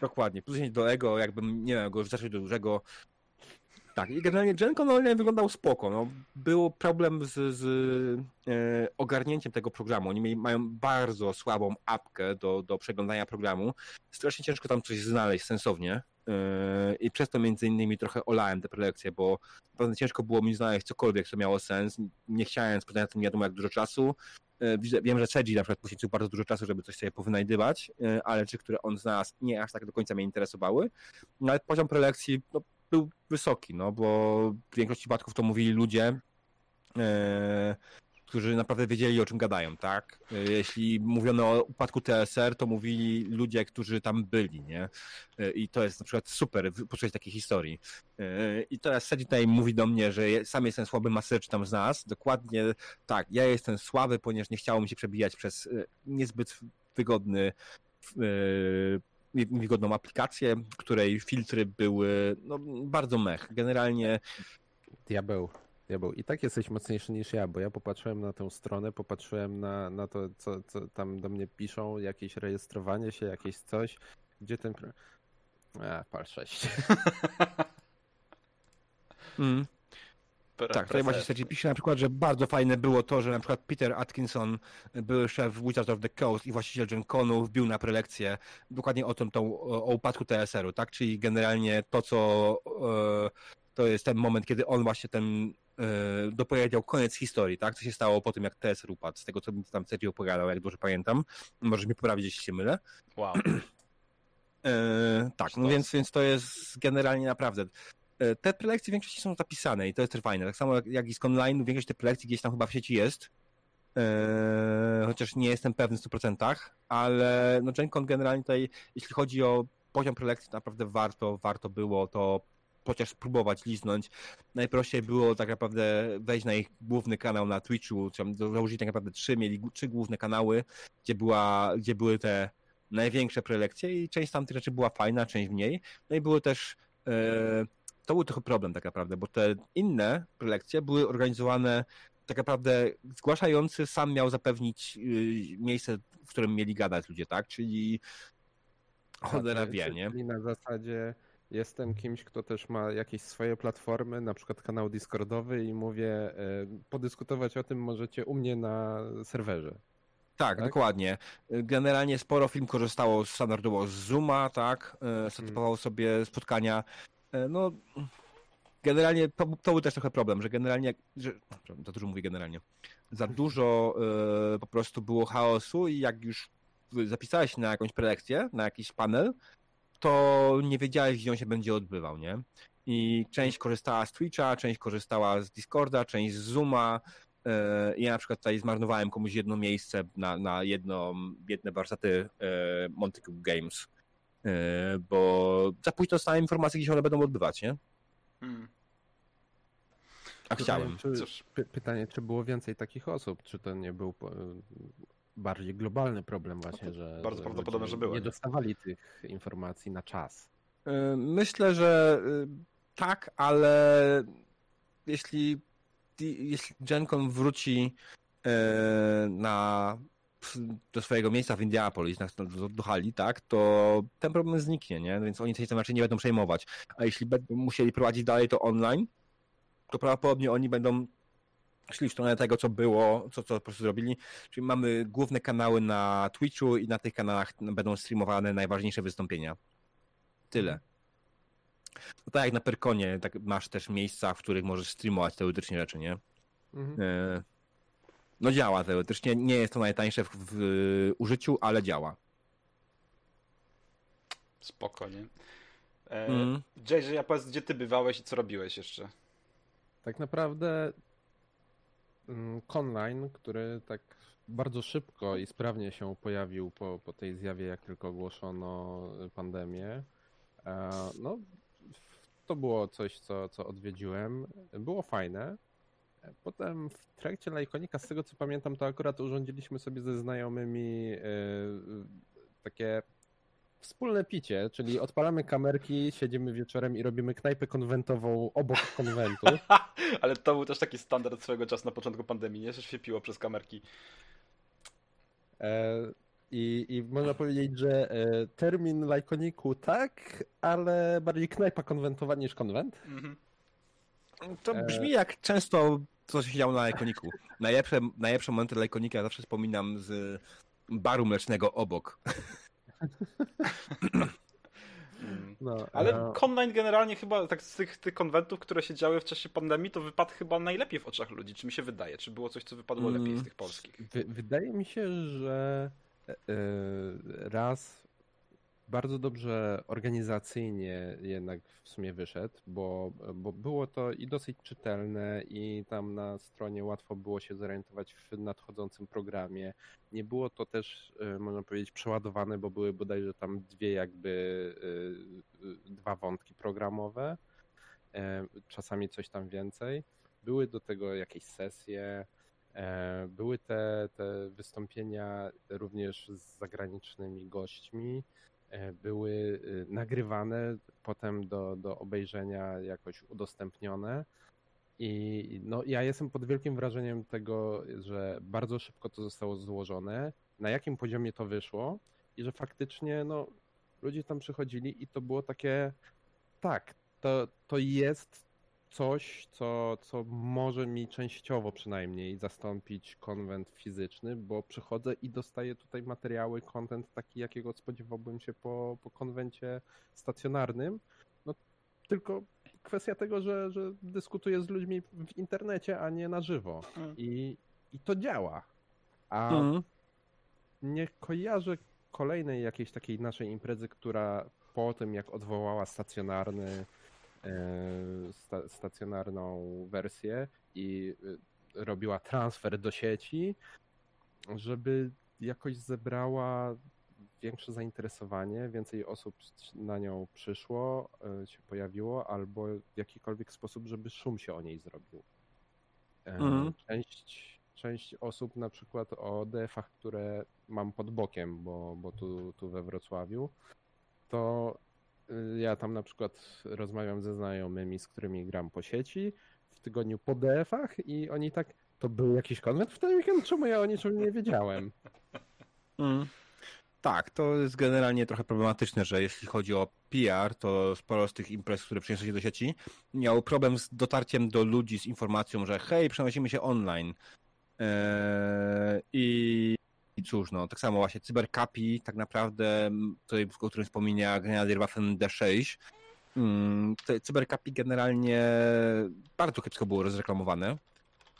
Speaker 2: Dokładnie, plus 10 do ego, jakbym, nie wiem, go zacząć do dużego. Tak, i generalnie Genko no, wyglądał spoko. No, był problem z, z e, ogarnięciem tego programu. Oni mieli, mają bardzo słabą apkę do, do przeglądania programu. Strasznie ciężko tam coś znaleźć sensownie. I przez to między innymi trochę olałem te prelekcje, bo naprawdę ciężko było mi znaleźć cokolwiek, co miało sens. Nie chciałem spędzać na tym nie wiadomo jak dużo czasu. E, wiem, że Sedzi na przykład poświęcił bardzo dużo czasu, żeby coś sobie powynajdywać, e, ale czy które on znalazł, nie aż tak do końca mnie interesowały. No ale poziom prelekcji no, był wysoki, no bo w większości przypadków to mówili ludzie, którzy naprawdę wiedzieli, o czym gadają, tak? Jeśli mówiono o upadku TSR, to mówili ludzie, którzy tam byli, nie? I to jest na przykład super, posłuchać takiej historii. I teraz Sadie tutaj mówi do mnie, że sam jestem słaby maser, tam z nas. Dokładnie tak, ja jestem słaby, ponieważ nie chciało mi się przebijać przez e, niezbyt wygodny e, wygodną aplikację, której filtry były no, bardzo mech. Generalnie
Speaker 3: diabeł. Diabeł. I tak jesteś mocniejszy niż ja, bo ja popatrzyłem na tę stronę, popatrzyłem na, na to, co, co tam do mnie piszą, jakieś rejestrowanie się, jakieś coś. Gdzie ten. A, pal 6.
Speaker 2: mm. Tak, tutaj właśnie Sergi pisze na przykład, że bardzo fajne było to, że na przykład Peter Atkinson, były szef Wizards of the Coast i właściciel Gen Conu wbił na prelekcję dokładnie o tym, tą, o upadku TSR-u, tak? Czyli generalnie to, co e, to jest ten moment, kiedy on właśnie ten dopowiedział koniec historii, tak? Co się stało po tym, jak TSR upadł, z tego, co mi tam Sergio opowiadał, jak dobrze pamiętam. Możesz mnie poprawić, jeśli się mylę.
Speaker 1: Wow.
Speaker 2: E, tak, no więc, więc to jest generalnie naprawdę. E, te prelekcje w większości są zapisane i to jest fajne. Tak samo jak, jak i z online, większość tych prelekcji gdzieś tam chyba w sieci jest. e, chociaż nie jestem pewny w 100%, ale no GenCon generalnie tutaj, jeśli chodzi o poziom prelekcji, naprawdę warto, warto było to chociaż spróbować liznąć. Najprościej było tak naprawdę wejść na ich główny kanał na Twitchu, założyli tak naprawdę trzy, mieli trzy główne kanały, gdzie, była, gdzie były te największe prelekcje i część z tamtych rzeczy była fajna, część mniej. No i było też e, to był trochę problem tak naprawdę, bo te inne prelekcje były organizowane tak naprawdę zgłaszający sam miał zapewnić y, miejsce, w którym mieli gadać ludzie, tak? Czyli cholera wie, nie?
Speaker 3: Czyli na zasadzie jestem kimś, kto też ma jakieś swoje platformy, na przykład kanał Discordowy i mówię, e, podyskutować o tym możecie u mnie na serwerze.
Speaker 2: Tak, tak, dokładnie. Generalnie sporo film korzystało standardowo z Zooma, tak? E, mhm. Sobie spotkania. E, no, generalnie to, to, był też trochę problem, że generalnie, że, za dużo mówię generalnie, za dużo y, po prostu było chaosu i jak już zapisałeś na jakąś prelekcję, na jakiś panel, to nie wiedziałeś, gdzie on się będzie odbywał, nie? I część korzystała z Twitcha, część korzystała z Discorda, część z Zooma. Y, ja na przykład tutaj zmarnowałem komuś jedno miejsce na, na jedno, jedne warsztaty y, Montague Games, bo za późno dostałem informację, gdzie się one będą odbywać, nie? Hmm. A chciałem.
Speaker 3: Czy, py pytanie, czy było więcej takich osób? Czy to nie był bardziej globalny problem właśnie, no że,
Speaker 1: bardzo że prawdopodobne, że było.
Speaker 3: Nie dostawali tych informacji na czas?
Speaker 2: Y, myślę, że y, tak, ale jeśli, jeśli GenCon wróci y, na do swojego miejsca w Indianapolis, do, do hali, tak, to ten problem zniknie, nie? Więc oni się tym raczej nie będą przejmować. A jeśli będą musieli prowadzić dalej to online, to prawdopodobnie oni będą szli w stronę tego, co było, co, co po prostu zrobili. Czyli mamy główne kanały na Twitchu i na tych kanałach będą streamowane najważniejsze wystąpienia. Tyle. No tak jak na Perkonie, tak masz też miejsca, w których możesz streamować teoretycznie rzeczy, nie? Mhm. E, no działa teoretycznie, nie jest to najtańsze w, w użyciu, ale działa.
Speaker 1: Spokojnie. E, mm. JJ, a powiedz, gdzie ty bywałeś i co robiłeś jeszcze?
Speaker 3: Tak naprawdę Conline, który tak bardzo szybko i sprawnie się pojawił po, po tej zjawie, jak tylko ogłoszono pandemię, e, no to było coś, co, co odwiedziłem. Było fajne. Potem w trakcie Lajkonika, z tego co pamiętam, to akurat urządziliśmy sobie ze znajomymi yy, takie wspólne picie, czyli odpalamy kamerki, siedzimy wieczorem i robimy knajpę konwentową obok konwentu.
Speaker 1: Ale to był też taki standard swojego czasu na początku pandemii, nie? Że się piło przez kamerki.
Speaker 3: E, i, I można powiedzieć, że e, termin lajkoniku tak, ale bardziej knajpa konwentowa niż konwent. Mhm.
Speaker 2: To brzmi jak często co się działo na Lajkoniku. Najlepsze, najlepsze momenty Lajkonika zawsze wspominam z baru mlecznego obok.
Speaker 1: No, Ale a... Conline generalnie chyba tak z tych, tych konwentów, które się działy w czasie pandemii, to wypadł chyba najlepiej w oczach ludzi. Czy mi się wydaje? Czy było coś, co wypadło mm. lepiej z tych polskich?
Speaker 3: wydaje mi się, że e, e, raz bardzo dobrze organizacyjnie jednak w sumie wyszedł, bo, bo było to i dosyć czytelne, i tam na stronie łatwo było się zorientować w nadchodzącym programie. Nie było to też, e, można powiedzieć, przeładowane, bo były bodajże tam dwie jakby e, e, dwa wątki programowe, czasami coś tam więcej. Były do tego jakieś sesje, były te, te wystąpienia również z zagranicznymi gośćmi. E, były y, nagrywane, potem do, do obejrzenia jakoś udostępnione. I no, ja jestem pod wielkim wrażeniem tego, że bardzo szybko to zostało złożone, na jakim poziomie to wyszło i że faktycznie no, ludzie tam przychodzili i to było takie, tak, to, to jest coś, co, co może mi częściowo przynajmniej zastąpić konwent fizyczny, bo przychodzę i dostaję tutaj materiały, kontent taki, jakiego spodziewałbym się po, po konwencie stacjonarnym. No tylko kwestia tego, że, że dyskutuję z ludźmi w internecie, a nie na żywo. Mm. I, i to działa. A mm. nie kojarzę kolejnej jakiejś takiej naszej imprezy, która po tym, jak odwołała stacjonarny sta stacjonarną wersję i e, robiła transfer do sieci, żeby jakoś zebrała większe zainteresowanie, więcej osób na nią przyszło, e, się pojawiło, albo w jakikolwiek sposób, żeby szum się o niej zrobił. E,
Speaker 2: Mhm.
Speaker 3: Część, część osób na przykład o DF-ach, które mam pod bokiem, bo, bo tu, tu we Wrocławiu, to ja tam na przykład rozmawiam ze znajomymi, z którymi gram po sieci w tygodniu po DF-ach i oni tak, to był jakiś konwent w ten weekend? Czemu ja o niczym nie wiedziałem?
Speaker 2: Mm. Tak, to jest generalnie trochę problematyczne, że jeśli chodzi o PR, to sporo z tych imprez, które przeniosły się do sieci, miało problem z dotarciem do ludzi z informacją, że hej, przenosimy się online. Eee, I i cóż, no, tak samo właśnie Cybercapi, tak naprawdę, tutaj, o którym wspomina Grenadier Waffen D6, mm, te Cybercapi generalnie bardzo kiepsko było rozreklamowane.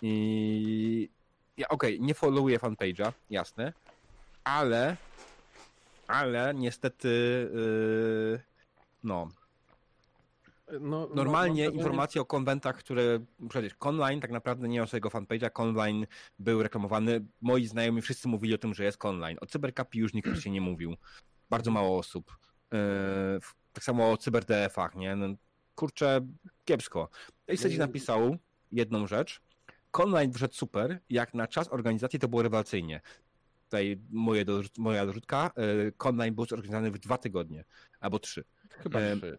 Speaker 2: I ja, okej, nie followuję fanpage'a, jasne, ale, ale niestety, yy, no,
Speaker 3: No,
Speaker 2: normalnie
Speaker 3: mam wrażenie-
Speaker 2: informacje o konwentach, które, przecież Conline tak naprawdę nie miał swojego fanpage'a, Conline był reklamowany, moi znajomi wszyscy mówili o tym, że jest Conline, o Cybercapi już nikt się nie mówił, bardzo mało osób, yy, tak samo o CyberDF-ach, nie, no, kurczę, kiepsko. Sage napisał jedną rzecz, Conline wyszedł super, jak na czas organizacji to było rewelacyjnie. Tutaj moje dorzuc- moja dorzutka, yy, Conline był zorganizowany w dwa tygodnie, albo trzy.
Speaker 3: Chyba
Speaker 2: em,
Speaker 3: trzy.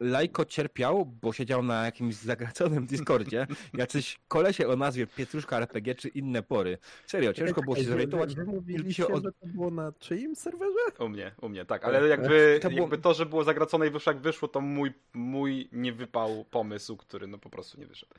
Speaker 2: Lajko cierpiał, bo siedział na jakimś zagraconym Discordzie, jacyś kolesie o nazwie Pietruszka RPG czy inne pory. Serio, ciężko było się zorientować.
Speaker 3: Wy
Speaker 2: się od-
Speaker 3: że to było na czyim serwerze?
Speaker 1: U mnie, u mnie, tak. Ale jakby
Speaker 2: To
Speaker 1: to,
Speaker 2: było-
Speaker 1: jakby to że było zagracone i wyszło jak wyszło, to mój, mój nie wypał pomysł, który no po prostu nie wyszedł.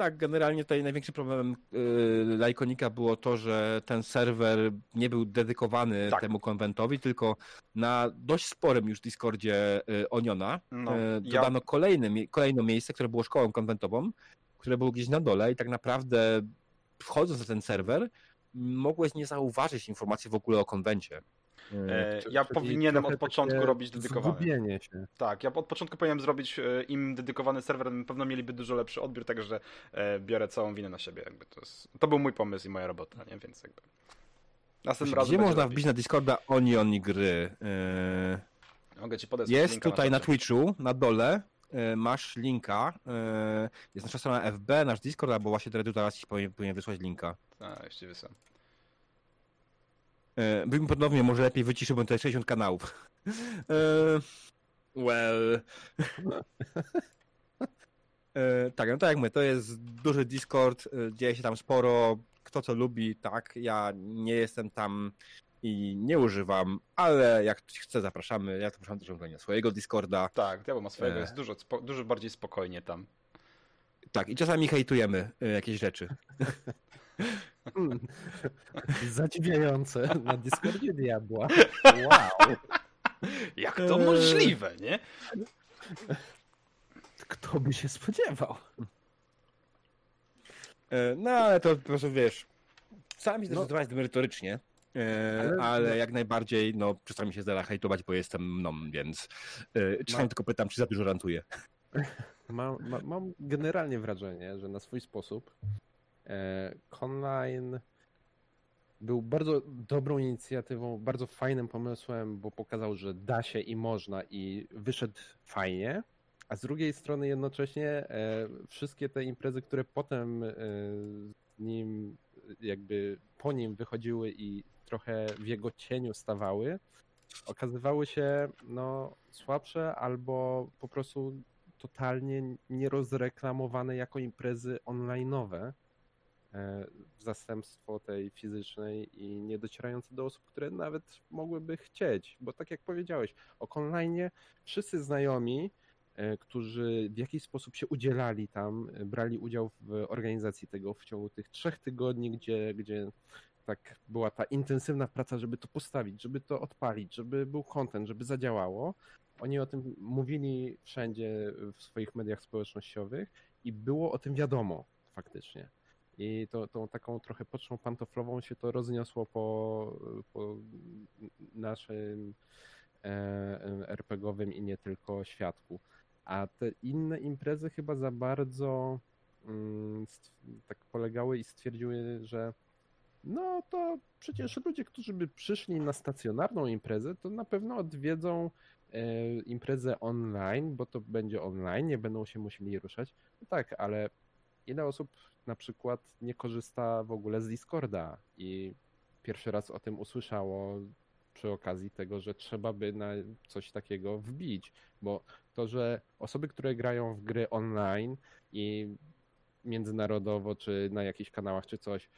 Speaker 2: Tak, generalnie tutaj największym problemem yy, Lajkonika było to, że ten serwer nie był dedykowany
Speaker 1: Tak.
Speaker 2: temu konwentowi, tylko na dość sporym już Discordzie yy, Oniona
Speaker 1: No,
Speaker 2: yy,
Speaker 1: ja-
Speaker 2: dodano kolejne, mie- kolejne miejsce, które było szkołą konwentową, które było gdzieś na dole i tak naprawdę wchodząc na ten serwer mogłeś nie zauważyć informacji w ogóle o konwencie.
Speaker 1: E,
Speaker 3: Czyli
Speaker 1: ja powinienem od początku robić dedykowany.
Speaker 3: Się.
Speaker 1: Tak, ja od początku powinienem zrobić e, im dedykowany serwer, na pewno mieliby dużo lepszy odbiór, także e, biorę całą winę na siebie. Jakby to, jest, to był mój pomysł i moja robota, nie? Więc jakby. Następnym razem
Speaker 2: Gdzie można
Speaker 1: lepiej.
Speaker 2: wbić na Discorda Onion i gry? Yy,
Speaker 1: Mogę ci podać
Speaker 2: Jest tutaj na
Speaker 1: czacie.
Speaker 2: Twitchu, na dole, e, masz linka. e, Jest nasza strona FB, nasz Discord, albo właśnie teraz powinien, powinien wysłać linka.
Speaker 1: A, już ci.
Speaker 2: E, Bym ponownie może lepiej wyciszył, bo tutaj 60 kanałów. E, Well. E, Tak, no tak jak my, to jest duży Discord, e, dzieje się tam sporo, kto co lubi, tak, ja nie jestem tam i nie używam, ale jak ktoś chce, zapraszamy, ja zapraszam też na swojego Discorda,
Speaker 1: Tak, Diabeł ma swojego,
Speaker 2: E.
Speaker 1: jest dużo, spo, dużo bardziej spokojnie tam.
Speaker 2: tak, i czasami hejtujemy e, jakieś rzeczy.
Speaker 3: Hmm. Zadziwiające. Na Discordzie diabła. Wow.
Speaker 1: Jak to
Speaker 2: E.
Speaker 1: możliwe, nie?
Speaker 3: Kto by się spodziewał?
Speaker 2: E, No ale to po prostu wiesz, sami
Speaker 3: No.
Speaker 2: zdecydować merytorycznie, e,
Speaker 3: Ale-
Speaker 2: ale,
Speaker 3: no.
Speaker 2: jak najbardziej, no czasami się zdarza hejtować, bo jestem mną, więc czasami
Speaker 3: Ma-
Speaker 2: tylko pytam, czy za dużo rantuję.
Speaker 3: Mam, ma, mam generalnie wrażenie, że na swój sposób Conline był bardzo dobrą inicjatywą, bardzo fajnym pomysłem, bo pokazał, że da się i można i wyszedł fajnie. A z drugiej strony jednocześnie e, wszystkie te imprezy, które potem e, z nim jakby po nim wychodziły i trochę w jego cieniu stawały, okazywały się no, słabsze albo po prostu totalnie nierozreklamowane jako imprezy online'owe e, w zastępstwo tej fizycznej i nie docierające do osób, które nawet mogłyby chcieć, bo tak jak powiedziałeś, o online wszyscy znajomi, e, którzy w jakiś sposób się udzielali tam, e, brali udział w organizacji tego w ciągu tych trzech tygodni, gdzie, gdzie tak była ta intensywna praca, żeby to postawić, żeby to odpalić, żeby był content, żeby zadziałało. Oni o tym mówili wszędzie w swoich mediach społecznościowych i było o tym wiadomo faktycznie. I to, tą taką trochę pocztą pantoflową się to rozniosło po, po naszym e, RPGowym i nie tylko świadku. A te inne imprezy chyba za bardzo mm, tak polegały i stwierdziły, że no to przecież ludzie, którzy by przyszli na stacjonarną imprezę, to na pewno odwiedzą e, imprezę online, bo to będzie online, nie będą się musieli ruszać. No tak, ale ile osób na przykład nie korzysta w ogóle z Discorda i pierwszy raz o tym usłyszało przy okazji tego, że trzeba by na coś takiego wbić, bo to, że osoby, które grają w gry online i międzynarodowo, czy na jakichś kanałach, czy coś,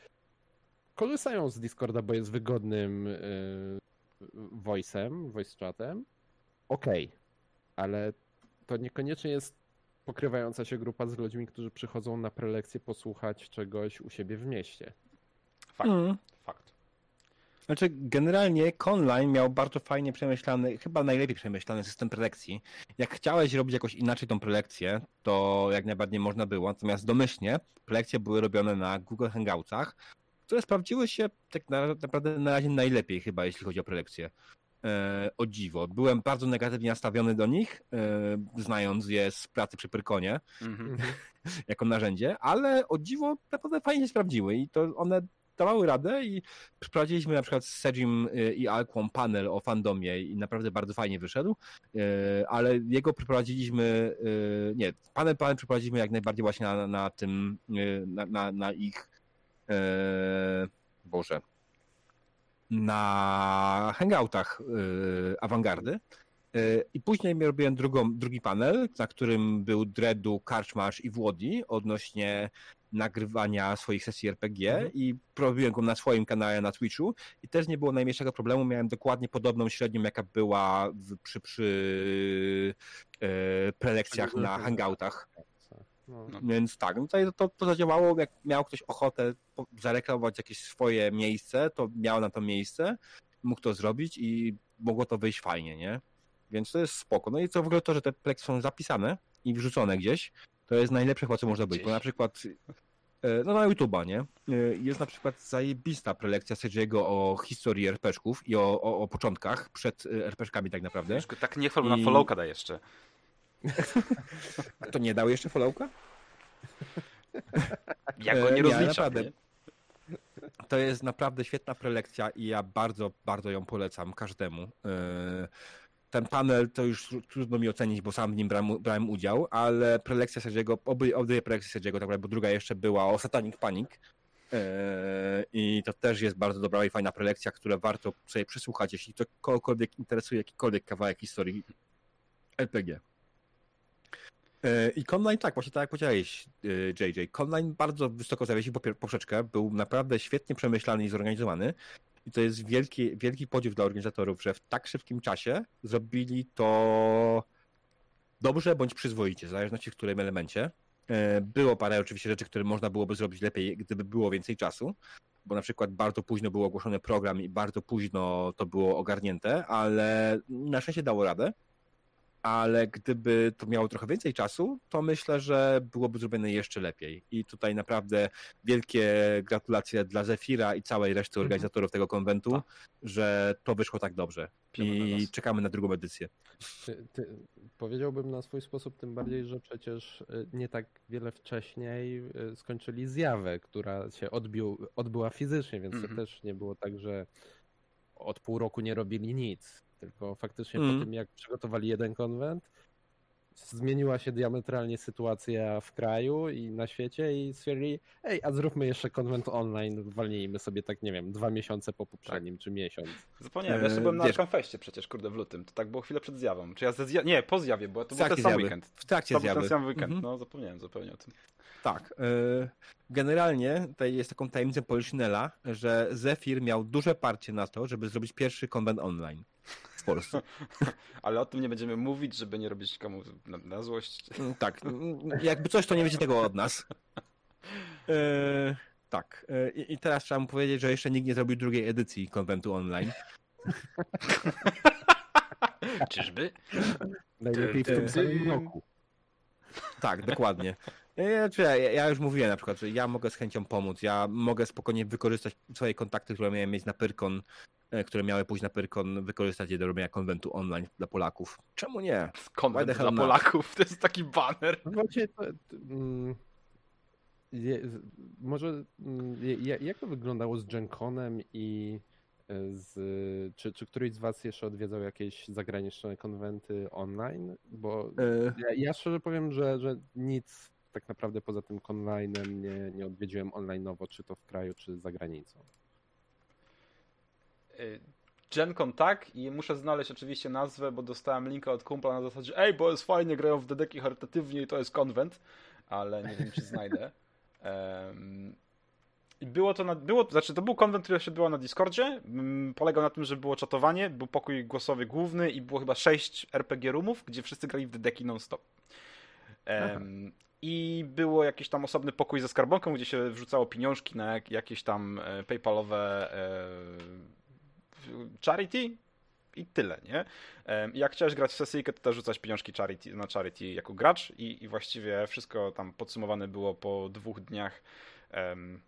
Speaker 3: korzystają z Discorda, bo jest wygodnym yy, voice'em, voice chatem, okej, okay. ale to niekoniecznie jest pokrywająca się grupa z ludźmi, którzy przychodzą na prelekcję posłuchać czegoś u siebie w mieście.
Speaker 1: Fakt. Mm. Fakt.
Speaker 2: Znaczy, generalnie Conline miał bardzo fajnie przemyślany, chyba najlepiej przemyślany system prelekcji. Jak chciałeś robić jakoś inaczej tą prelekcję, to jak najbardziej można było. Natomiast domyślnie prelekcje były robione na Google Hangoutsach, które sprawdziły się tak naprawdę na razie najlepiej chyba, jeśli chodzi o prelekcje. E, o dziwo. Byłem bardzo negatywnie nastawiony do nich, e, znając je z pracy przy Pyrkonie mm-hmm. jako narzędzie, ale o dziwo naprawdę fajnie się sprawdziły i to one dawały radę i przeprowadziliśmy na przykład z Sejim e, i Alquą panel o fandomie i naprawdę bardzo fajnie wyszedł, ale jego przeprowadziliśmy, nie, panel panel przeprowadziliśmy jak najbardziej właśnie na, na tym, na, na, na ich Boże, na hangoutach yy, awangardy. Yy, I później robiłem drugą, drugi panel, na którym był Dredu, Karczmasz i Włodi odnośnie nagrywania swoich sesji RPG mhm. i robiłem go na swoim kanale na Twitchu i też nie było najmniejszego problemu, miałem dokładnie podobną średnią, jaka była w, przy, przy yy, prelekcjach na hangoutach. No. no. Więc tak, no tutaj to, to zadziałało, jak miał ktoś ochotę zareklamować jakieś swoje miejsce, to miał na to miejsce, mógł to zrobić i mogło to wyjść fajnie, nie? Więc to jest spoko. No i co w ogóle to, że te pleki są zapisane i wrzucone gdzieś, to jest najlepsze chyba, co może być, bo na przykład e, no na YouTube'a, nie? E, jest na przykład zajebista prelekcja Sergiego o historii RPszków i o, o, o początkach przed e, RPszkami tak naprawdę.
Speaker 1: Tak nie chwal, I... na followka da jeszcze.
Speaker 2: To nie dał jeszcze followka?
Speaker 1: Ja go nie e, rozliczam. Nie,
Speaker 2: To jest naprawdę świetna prelekcja i ja bardzo, bardzo ją polecam każdemu. E, ten panel to już trudno mi ocenić, bo sam w nim brałem, brałem udział, ale prelekcja Sergiego, obie, obie prelekcje Sergiego, tak bo druga jeszcze była o Satanic Panic. E, I to też jest bardzo dobra i fajna prelekcja, która warto sobie przesłuchać, jeśli to kogokolwiek interesuje jakikolwiek kawałek historii RPG. E, I Conline tak, właśnie tak jak powiedziałeś, JJ. E, Conline bardzo wysoko zawiesił poprzeczkę, był naprawdę świetnie przemyślany i zorganizowany. I to jest wielki, wielki podziw dla organizatorów, że w tak szybkim czasie zrobili to dobrze bądź przyzwoicie, w zależności w którym elemencie. E, było parę oczywiście rzeczy, które można byłoby zrobić lepiej, gdyby było więcej czasu, bo na przykład bardzo późno był ogłoszony program i bardzo późno to było ogarnięte, ale na szczęście dało radę ale gdyby to miało trochę więcej czasu, to myślę, że byłoby zrobione jeszcze lepiej. I tutaj naprawdę wielkie gratulacje dla Zefira i całej reszty mhm. organizatorów tego konwentu, A. że to wyszło tak dobrze. I czekamy na drugą edycję.
Speaker 3: Ty, ty, powiedziałbym na swój sposób, tym bardziej, że przecież y, nie tak wiele wcześniej y, skończyli zjawę, która się odbił, odbyła fizycznie, więc mm -hmm. to mhm. też nie było tak, że od pół roku nie robili nic tylko faktycznie mm. po tym, jak przygotowali jeden konwent, zmieniła się diametralnie sytuacja w kraju i na świecie i stwierdzili, ej, a zróbmy jeszcze konwent online, walnijmy sobie tak, nie wiem, dwa miesiące po poprzednim, tak. czy miesiąc.
Speaker 1: Zapomniałem, ja jeszcze byłem na Arkham przecież, kurde, w lutym, to tak było chwilę przed zjawą, czy ja ze zja... nie, po zjawie, bo to był ten sam weekend.
Speaker 2: W trakcie zjawy.
Speaker 1: ten sam weekend, mhm. no zapomniałem zupełnie o tym.
Speaker 2: Tak. E, generalnie tutaj jest taką tajemnicą Poliszynela, że Zephyr miał duże parcie na to, żeby zrobić pierwszy konwent online w Polsce.
Speaker 1: Ale o tym nie będziemy mówić, żeby nie robić komu na, na złość.
Speaker 2: Mm, tak. Jakby coś, to nie wiecie tego od nas. E, tak. E, I teraz trzeba mu powiedzieć, że jeszcze nikt nie zrobił drugiej edycji konwentu online.
Speaker 1: Czyżby?
Speaker 3: Najlepiej w tym samym roku.
Speaker 2: Tak, dokładnie. Ja, ja, już mówiłem na przykład, że ja mogę z chęcią pomóc. Ja mogę spokojnie wykorzystać swoje kontakty, które miałem mieć na Pyrkon, e, które miały pójść na Pyrkon, wykorzystać je do robienia konwentu online dla Polaków. Czemu nie?
Speaker 1: Konwent dla Polaków, to jest taki banner.
Speaker 3: No właśnie, to, to, mm, je, może mm, je, jak to wyglądało z GenConem i e, z, czy, czy któryś z was jeszcze odwiedzał jakieś zagraniczne konwenty online? Bo
Speaker 2: E,
Speaker 3: ja, ja szczerze powiem, że, że nic tak naprawdę poza tym online'em nie, nie odwiedziłem online'owo, czy to w kraju, czy za granicą.
Speaker 1: Y, GenCon tak i muszę znaleźć oczywiście nazwę, bo dostałem linka od kumpla na zasadzie ej, bo jest fajnie, grają w dedeki charytatywnie i to jest konwent, ale nie wiem, czy znajdę. Em, I było to, na, było, znaczy to był konwent, który się odbywał na Discordzie, polegał na tym, że było czatowanie, był pokój głosowy główny i było chyba 6 RPG roomów, gdzie wszyscy grali w dedeki non-stop. Em, I było jakiś tam osobny pokój ze skarbonką, gdzie się wrzucało pieniążki na jak, jakieś tam e, paypalowe e, charity i tyle, nie? Jak chciałeś grać w sesyjkę, to też rzucać pieniążki charity, na charity jako gracz i, i właściwie wszystko tam podsumowane było po dwóch dniach em,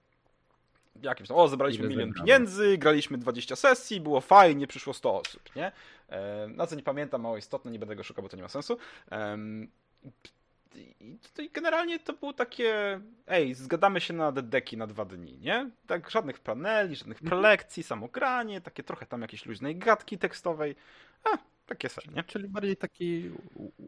Speaker 1: jakimś tam, o, zebraliśmy milion pieniędzy, graliśmy 20 sesji, było fajnie, przyszło 100 osób, nie? Na co nie pamiętam, mało istotne, nie będę go szukał, bo to nie ma sensu. Em, i, I generalnie to było takie, ej, zgadamy się na deki na dwa dni, nie? Tak, żadnych paneli, żadnych prelekcji, samogranie, takie trochę tam jakiejś luźnej gadki tekstowej. A, takie sobie, nie?
Speaker 3: Czyli bardziej taki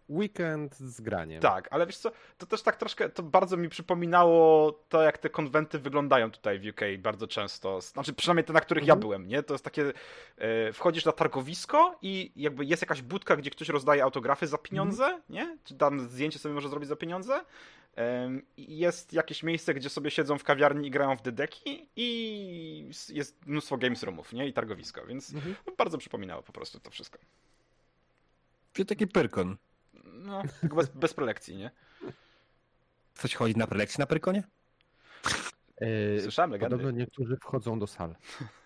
Speaker 3: weekend z graniem.
Speaker 1: Tak, ale wiesz co, to też tak troszkę, to bardzo mi przypominało to, jak te konwenty wyglądają tutaj w UK bardzo często. Znaczy, przynajmniej te, na których ja
Speaker 3: Mhm.
Speaker 1: byłem, nie? To jest takie, e, wchodzisz na targowisko i jakby jest jakaś budka, gdzie ktoś rozdaje autografy za pieniądze, nie? Czy tam zdjęcie sobie może zrobić za pieniądze. I Jest jakieś miejsce, gdzie sobie siedzą w kawiarni i grają w dedeki i jest mnóstwo games roomów, nie? I targowisko, więc
Speaker 3: Mhm.
Speaker 1: bardzo przypominało po prostu to wszystko.
Speaker 2: Czyli taki pyrkon.
Speaker 1: No, tylko bez, bez prelekcji, nie?
Speaker 2: Coś chodzi na prelekcję na pyrkonie?
Speaker 3: E,
Speaker 1: Słyszałem legendy.
Speaker 3: Podobno niektórzy wchodzą do sal.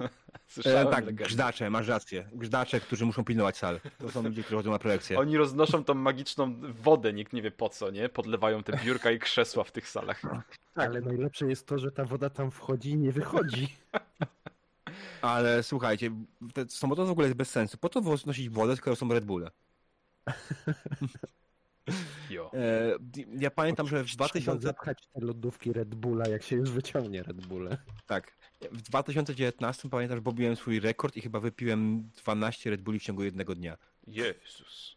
Speaker 1: Słyszałem
Speaker 2: E, tak,
Speaker 1: legendy.
Speaker 2: grzdacze, masz rację. Grzdacze, którzy muszą pilnować sal. To są ludzie, którzy chodzą na prelekcję.
Speaker 1: Oni roznoszą tą magiczną wodę, nikt nie wie po co, nie? Podlewają te biurka i krzesła w tych salach.
Speaker 3: Ale najlepsze jest to, że ta woda tam wchodzi i nie wychodzi.
Speaker 2: Ale słuchajcie, te samolot w ogóle jest bez sensu. Po to nosić wodę, skoro są Red Bulle.
Speaker 1: Jo.
Speaker 2: E, ja pamiętam, że w
Speaker 3: Trzeba
Speaker 2: 2000...
Speaker 3: zapchać te lodówki Red Bulla, jak się już wyciągnie Red Bulle.
Speaker 2: Tak. W 2019 pamiętam, że pobiłem swój rekord i chyba wypiłem 12 Red Bulli w ciągu jednego dnia.
Speaker 1: Jezus.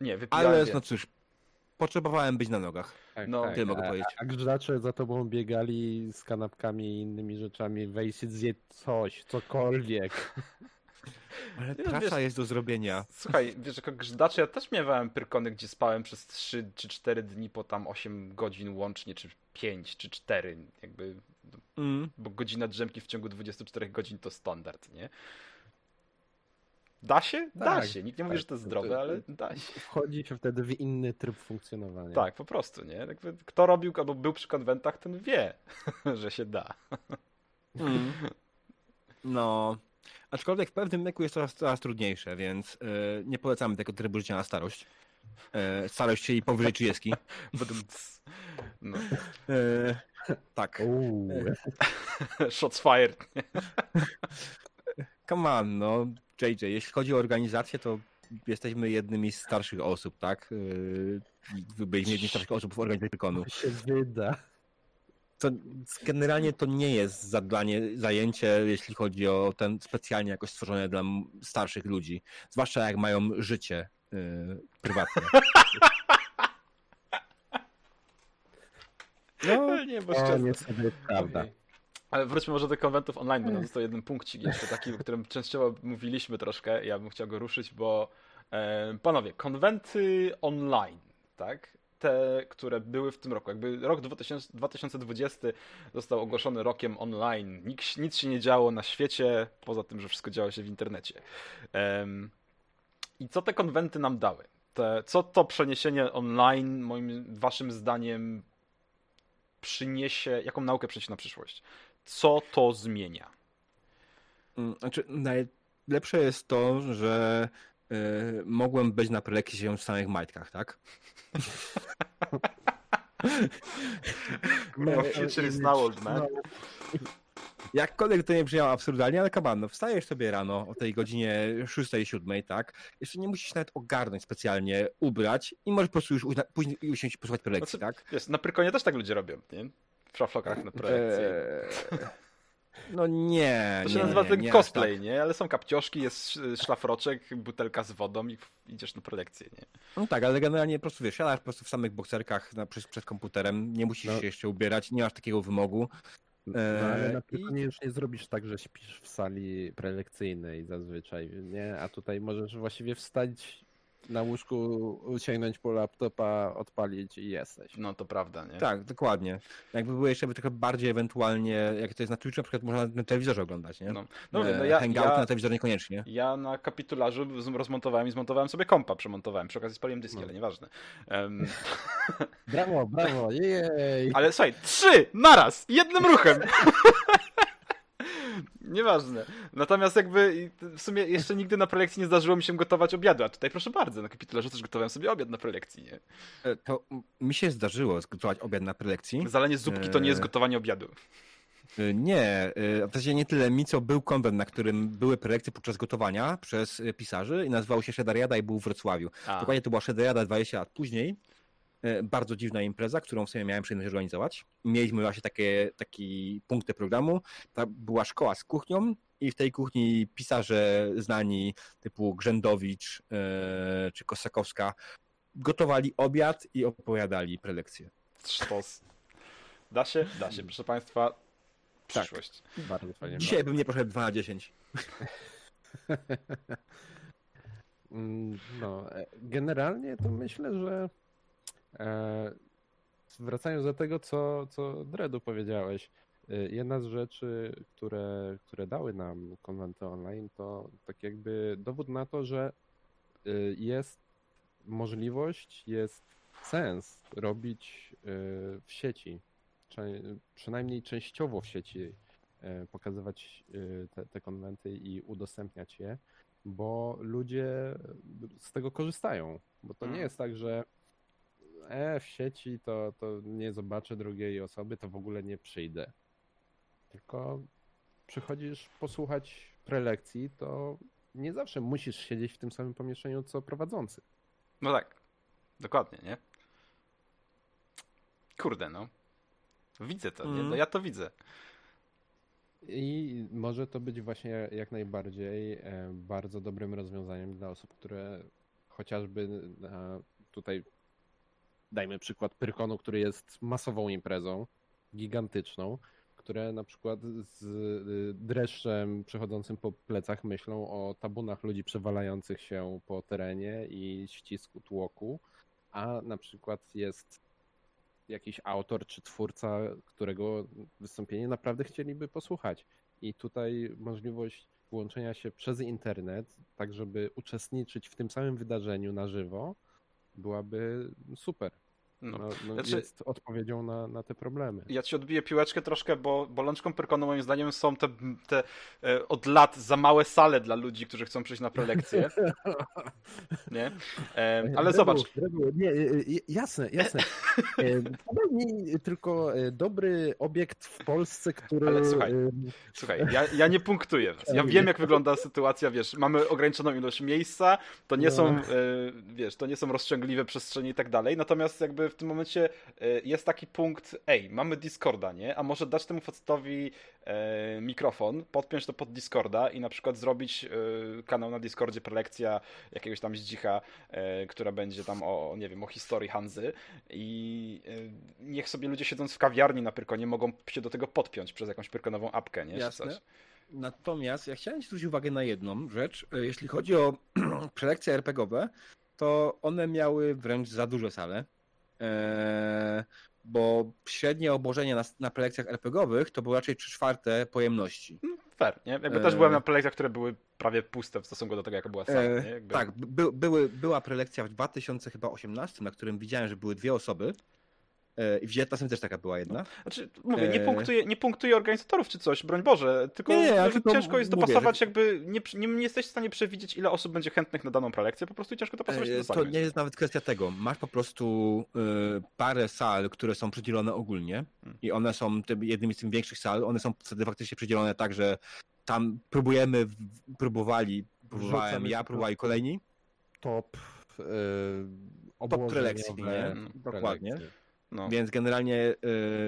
Speaker 1: Nie, wypijałem
Speaker 2: Ale no cóż, potrzebowałem być na nogach.
Speaker 3: Tak,
Speaker 1: No,
Speaker 3: tak.
Speaker 2: tyle mogę
Speaker 3: a,
Speaker 2: powiedzieć.
Speaker 3: A grzacze za tobą biegali z kanapkami i innymi rzeczami. Wejdź, zjedz coś, cokolwiek.
Speaker 2: Ale
Speaker 1: No,
Speaker 2: praca
Speaker 1: wiesz-
Speaker 2: jest do zrobienia.
Speaker 1: Słuchaj, wiesz, jako grzydacz ja też miałem pyrkony, gdzie spałem przez 3 czy 4 dni po tam 8 godzin łącznie, czy 5 czy 4, jakby,
Speaker 2: Mm.
Speaker 1: bo godzina drzemki w ciągu 24 godzin to standard, nie? Da się? Da
Speaker 3: Tak,
Speaker 1: się. Nikt nie mówi,
Speaker 3: tak.
Speaker 1: że to jest zdrowe, ale da się.
Speaker 3: Wchodzi się wtedy w inny tryb funkcjonowania.
Speaker 1: Tak, po prostu, nie? Jakby Kto robił albo był przy konwentach, ten wie, że się da.
Speaker 2: Mm. No. Aczkolwiek w pewnym wieku jest coraz, coraz trudniejsze, więc e, nie polecamy tego trybu życia na starość. E, starość czyli powyżej 30.
Speaker 1: Badumc. No.
Speaker 2: E, tak.
Speaker 1: Shots fired.
Speaker 2: Come on, no. JJ, jeśli chodzi o organizację, to jesteśmy jednymi z starszych osób, tak? Wy byliśmy jednymi z starszych osób w organizacji Pyrkonu.
Speaker 3: się wyda.
Speaker 2: To generalnie to nie jest zadanie, zajęcie, jeśli chodzi o ten specjalnie jakoś stworzone dla starszych ludzi. Zwłaszcza jak mają życie e, prywatne. No,
Speaker 1: nie, bo szczerze.
Speaker 3: niestety jest prawda.
Speaker 1: Ale wróćmy może do konwentów online, bo nam został jeden punkcik jeszcze taki, o którym częściowo mówiliśmy troszkę. Ja bym chciał go ruszyć, bo e, panowie, konwenty online, tak? Te, które były w tym roku. Jakby rok 2000, 2020 został ogłoszony rokiem online. Nic, nic się nie działo na świecie, poza tym, że wszystko działo się w internecie. Em, I co te konwenty nam dały? Te, co to przeniesienie online, moim waszym zdaniem, przyniesie, jaką naukę przyniesie na przyszłość? Co to zmienia?
Speaker 2: Mm, Znaczy, najlepsze jest to, że e, mogłem być na prelekcji w samych majtkach, tak?
Speaker 1: No, future is now, old man.
Speaker 2: Jakkolwiek to nie brzmiało absurdalnie, ale kaban, no wstajesz sobie rano o tej godzinie 6-7, tak? Jeszcze nie musisz nawet ogarnąć specjalnie, ubrać i możesz po prostu już uzna- później usiąść i posłuchać prelekcji,
Speaker 1: Znaczy,
Speaker 2: tak?
Speaker 1: Wiesz, na Prykonie też tak ludzie robią, nie? W szaflokach na projekcji.
Speaker 2: Eee, no nie,
Speaker 1: To się
Speaker 2: nie,
Speaker 1: nazywa
Speaker 2: nie,
Speaker 1: ten
Speaker 2: nie
Speaker 1: cosplay,
Speaker 2: tak.
Speaker 1: nie? Ale są kapcioszki, jest sz- szlafroczek, butelka z wodą i idziesz na prelekcję, nie?
Speaker 2: No tak, ale generalnie po prostu wiesz, siadasz po prostu w samych bokserkach na, przed, przed komputerem, nie musisz
Speaker 3: No.
Speaker 2: się jeszcze ubierać, nie masz takiego wymogu.
Speaker 3: No ale
Speaker 2: Eee,
Speaker 3: na
Speaker 2: i-
Speaker 3: pewno nie już nie zrobisz tak, że śpisz w sali prelekcyjnej zazwyczaj, nie? A tutaj możesz właściwie wstać na łóżku, sięgnąć po laptopa, odpalić i jesteś.
Speaker 1: No to prawda, nie?
Speaker 2: Tak, dokładnie. Jakby były jeszcze by trochę bardziej ewentualnie, jak to jest na Twitchu, na przykład można na telewizorze oglądać, nie?
Speaker 1: No, no, no
Speaker 2: Eee,
Speaker 1: ja,
Speaker 2: Hangouty
Speaker 1: ja,
Speaker 2: na telewizorze niekoniecznie.
Speaker 1: ja na kapitularzu rozmontowałem i zmontowałem sobie kompa, przemontowałem. Przy okazji spaliłem dyski,
Speaker 3: No.
Speaker 1: ale nieważne. Em,
Speaker 3: Brawo, brawo, jej!
Speaker 1: ale słuchaj, trzy naraz, jednym ruchem. Nieważne. Natomiast jakby w sumie jeszcze nigdy na prelekcji nie zdarzyło mi się gotować obiadu, a tutaj proszę bardzo, na kapitularzu też gotowałem sobie obiad na prelekcji, nie?
Speaker 2: E, To mi się zdarzyło zgotować obiad na prelekcji.
Speaker 1: Zalanie zupki to nie jest
Speaker 2: Eee.
Speaker 1: gotowanie obiadu.
Speaker 2: E, Nie, e, w zasadzie nie tyle mi, co był konwent, na którym były prelekcje podczas gotowania przez e, pisarzy i nazywał się Shedariada i był w Wrocławiu.
Speaker 1: A,
Speaker 2: Dokładnie to była Shedariada 20 lat później. E, Bardzo dziwna impreza, którą w sumie miałem przyjemność organizować. Mieliśmy właśnie takie, taki punkty programu. Ta była szkoła z kuchnią i w tej kuchni pisarze znani typu Grzędowicz e, czy Kosakowska gotowali obiad i opowiadali prelekcje.
Speaker 1: sztos. Da się? Da się, proszę państwa.
Speaker 2: Tak.
Speaker 1: Przyszłość.
Speaker 3: Bardzo fajnie.
Speaker 2: Dzisiaj bym nie poszedł 2 na 10.
Speaker 3: Mm, No, e, generalnie to myślę, że wracając do tego, co, co Dredu powiedziałeś, e, jedna z rzeczy, które, które dały nam konwenty online, to tak jakby dowód na to, że e, jest możliwość, jest sens robić e, w sieci, przynajmniej częściowo w sieci e, pokazywać e, te, te konwenty i udostępniać je, bo ludzie z tego korzystają. Bo to nie
Speaker 1: Mm.
Speaker 3: jest tak, że e, w sieci to, to nie zobaczę drugiej osoby, to w ogóle nie przyjdę. Tylko przychodzisz posłuchać prelekcji, to nie zawsze musisz siedzieć w tym samym pomieszczeniu co prowadzący.
Speaker 1: No tak. Dokładnie, nie? Kurde, no. Widzę to, nie?
Speaker 2: Mm.
Speaker 1: No ja to widzę.
Speaker 3: I może to być właśnie jak najbardziej e, bardzo dobrym rozwiązaniem dla osób, które chociażby e, tutaj dajmy przykład Pyrkonu, który jest masową imprezą, gigantyczną, które na przykład z y, dreszczem przechodzącym po plecach myślą o tabunach ludzi przewalających się po terenie i ścisku tłoku, a na przykład jest jakiś autor czy twórca, którego wystąpienie naprawdę chcieliby posłuchać. I tutaj możliwość włączenia się przez internet, tak żeby uczestniczyć w tym samym wydarzeniu na żywo, byłaby super.
Speaker 1: No.
Speaker 3: No, no
Speaker 1: Znaczy-
Speaker 3: Jest odpowiedzią na, na te problemy.
Speaker 1: Ja ci odbiję piłeczkę troszkę, bo bolączką Pyrkonu moim zdaniem są te, te e, od lat za małe sale dla ludzi, którzy chcą przyjść na prelekcje. Nie? E, ale zobacz,
Speaker 3: Drebu, nie, jasne, jasne. E, Podaj mi tylko e, dobry obiekt w Polsce, który.
Speaker 1: Ale słuchaj,
Speaker 3: e,
Speaker 1: Słuchaj, ja, ja nie punktuję was. Ja wiem, jak wygląda sytuacja, wiesz, mamy ograniczoną ilość miejsca, to nie
Speaker 3: No.
Speaker 1: są, wiesz, to nie są rozciągliwe przestrzenie i tak dalej, natomiast jakby w tym momencie e, jest taki punkt, ej, mamy Discorda, nie? A może dać temu facetowi e, mikrofon, podpiąć to pod Discorda i na przykład zrobić e, kanał na Discordzie, prelekcja jakiegoś tam zdzicha, e, która będzie tam o, nie wiem, o historii Hanzy i e, niech sobie ludzie siedząc w kawiarni na Pyrkonie mogą się do tego podpiąć przez jakąś pyrkonową apkę, nie?
Speaker 2: Jasne. Natomiast ja chciałem zwrócić uwagę na jedną rzecz. E, Jeśli chodzi o prelekcje RPGowe, to one miały wręcz za duże sale. Eee, bo średnie obłożenie na, na prelekcjach RPGowych to było raczej 3 czwarte pojemności.
Speaker 1: Fair, nie? Jakby
Speaker 2: Eee.
Speaker 1: też byłem na prelekcjach, które były prawie puste w stosunku do tego, jaka była sala,
Speaker 2: Eee?
Speaker 1: Jakby...
Speaker 2: Tak, by, były, była prelekcja w 2018, na którym widziałem, że były dwie osoby. E, I w 19 też taka była jedna.
Speaker 1: Znaczy, mówię, nie
Speaker 2: Eee.
Speaker 1: punktuję, nie punktuję organizatorów czy coś, broń Boże, tylko
Speaker 2: Nie, tylko
Speaker 1: ciężko jest
Speaker 2: mówię,
Speaker 1: dopasować,
Speaker 2: że-
Speaker 1: jakby nie, nie, nie jesteś w stanie przewidzieć, ile osób będzie chętnych na daną prelekcję, po prostu ciężko dopasować
Speaker 2: E,
Speaker 1: do
Speaker 2: To nie jest nawet kwestia tego. Masz po prostu e, parę sal, które są przydzielone ogólnie
Speaker 1: Hmm.
Speaker 2: i one są jednymi z tych większych sal. One są wtedy faktycznie przydzielone tak, że tam próbujemy, próbowali, próbowałem
Speaker 3: Wrzucamy
Speaker 2: ja, próbowali kolejni.
Speaker 3: Top, yy,
Speaker 2: prelekcji,
Speaker 3: obłożeniowe
Speaker 2: nie? Dokładnie.
Speaker 3: prelekcje.
Speaker 1: No.
Speaker 2: Więc generalnie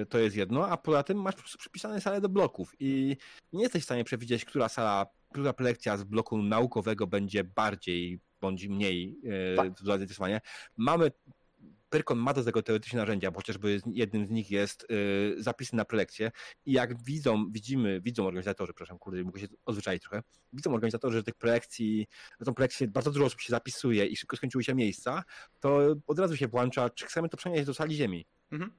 Speaker 2: y, to jest jedno, a poza tym masz po prostu przypisane sale do bloków i nie jesteś w stanie przewidzieć, która sala, która prelekcja z bloku naukowego będzie bardziej bądź mniej y,
Speaker 1: Tak.
Speaker 2: do zainteresowania. Mamy Pyrkon ma do tego teoretyczne narzędzia, bo chociażby jednym z nich jest y, zapisy na prelekcje i jak widzą, widzimy, widzą organizatorzy, przepraszam, kurde, mogę się odzwyczaić trochę, widzą organizatorzy, że tych prelekcji, na tą prelekcję bardzo dużo osób się zapisuje i szybko skończyły się miejsca, to od razu się włącza, czy chcemy to przenieść do sali ziemi.
Speaker 1: Mhm.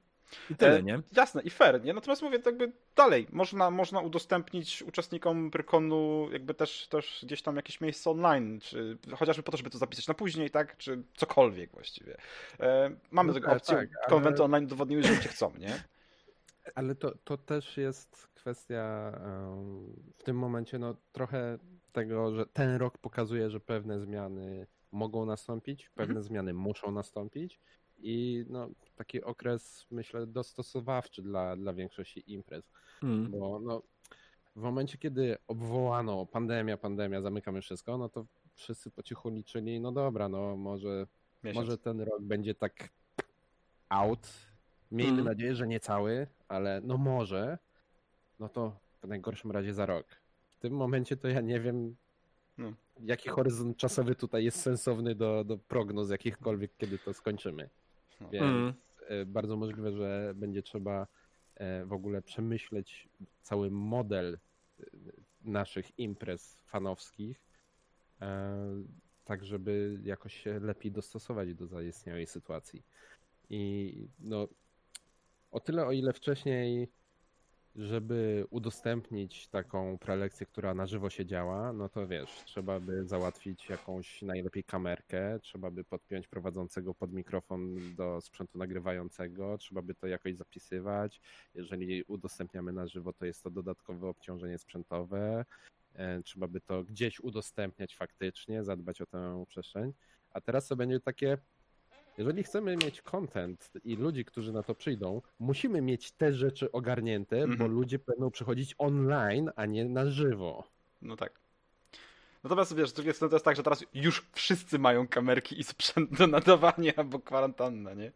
Speaker 2: I tyle,
Speaker 1: E,
Speaker 2: nie?
Speaker 1: Jasne i fair, nie? Natomiast mówię, jakby dalej, można, można udostępnić uczestnikom Pyrkonu jakby też, też gdzieś tam jakieś miejsce online, czy chociażby po to, żeby to zapisać na później, tak? Czy cokolwiek właściwie. E, mamy
Speaker 3: No
Speaker 1: tego
Speaker 3: tak,
Speaker 1: opcję,
Speaker 3: tak, ale-
Speaker 1: konwenty online udowodniły, że ludzie chcą, nie?
Speaker 3: Ale to, to też jest kwestia w tym momencie no, trochę tego, że ten rok pokazuje, że pewne zmiany mogą nastąpić, pewne zmiany muszą nastąpić i no, taki okres, myślę, dostosowawczy dla, dla większości imprez.
Speaker 2: Mm.
Speaker 3: Bo no, w momencie, kiedy obwołano pandemia, pandemia, zamykamy wszystko, no to wszyscy po cichu liczyli, no dobra, no może
Speaker 1: Miesiąc.
Speaker 3: może ten rok będzie tak out. Miejmy
Speaker 2: Mm.
Speaker 3: nadzieję, że nie cały, ale no może. No to w najgorszym razie za rok. W tym momencie to ja nie wiem,
Speaker 1: No.
Speaker 3: jaki horyzont czasowy tutaj jest sensowny do, do prognoz jakichkolwiek, kiedy to skończymy.
Speaker 1: No.
Speaker 3: Więc
Speaker 2: Mm.
Speaker 3: e, bardzo możliwe, że będzie trzeba e, w ogóle przemyśleć cały model e, naszych imprez fanowskich, tak żeby jakoś się lepiej dostosować do zaistniałej sytuacji. I no, o tyle, o ile wcześniej, żeby udostępnić taką prelekcję, która na żywo się działa, no to wiesz, trzeba by załatwić jakąś najlepiej kamerkę, trzeba by podpiąć prowadzącego pod mikrofon do sprzętu nagrywającego, trzeba by to jakoś zapisywać. Jeżeli udostępniamy na żywo, to jest to dodatkowe obciążenie sprzętowe. E, Trzeba by to gdzieś udostępniać faktycznie, zadbać o tę przestrzeń. A teraz to będzie takie, jeżeli chcemy mieć content i ludzi, którzy na to przyjdą, musimy mieć te rzeczy ogarnięte, bo
Speaker 1: Mhm.
Speaker 3: ludzie będą przychodzić online, a nie na żywo.
Speaker 1: No tak. Natomiast wiesz, z drugiej strony to jest tak, że teraz już wszyscy mają kamerki i sprzęt do nadawania albo kwarantanna, nie?
Speaker 2: E,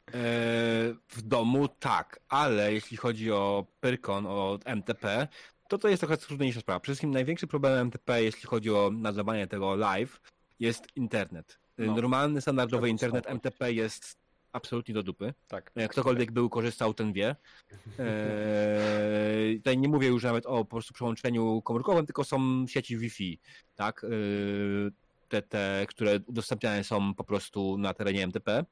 Speaker 2: w domu tak, ale jeśli chodzi o Pyrkon, o MTP, to to jest trochę trudniejsza sprawa. Przede wszystkim największy problem MTP, jeśli chodzi o nadawanie tego live, jest internet. E,
Speaker 1: No.
Speaker 2: Normalny, standardowy
Speaker 3: Trzeba
Speaker 2: internet. MTP jest absolutnie do dupy.
Speaker 1: Tak.
Speaker 2: E, Ktokolwiek był, korzystał, ten wie. Eee, tutaj nie mówię już nawet o po prostu przełączeniu komórkowym, tylko są sieci Wi-Fi, tak? Eee, te, te, które udostępniane są po prostu na terenie MTP.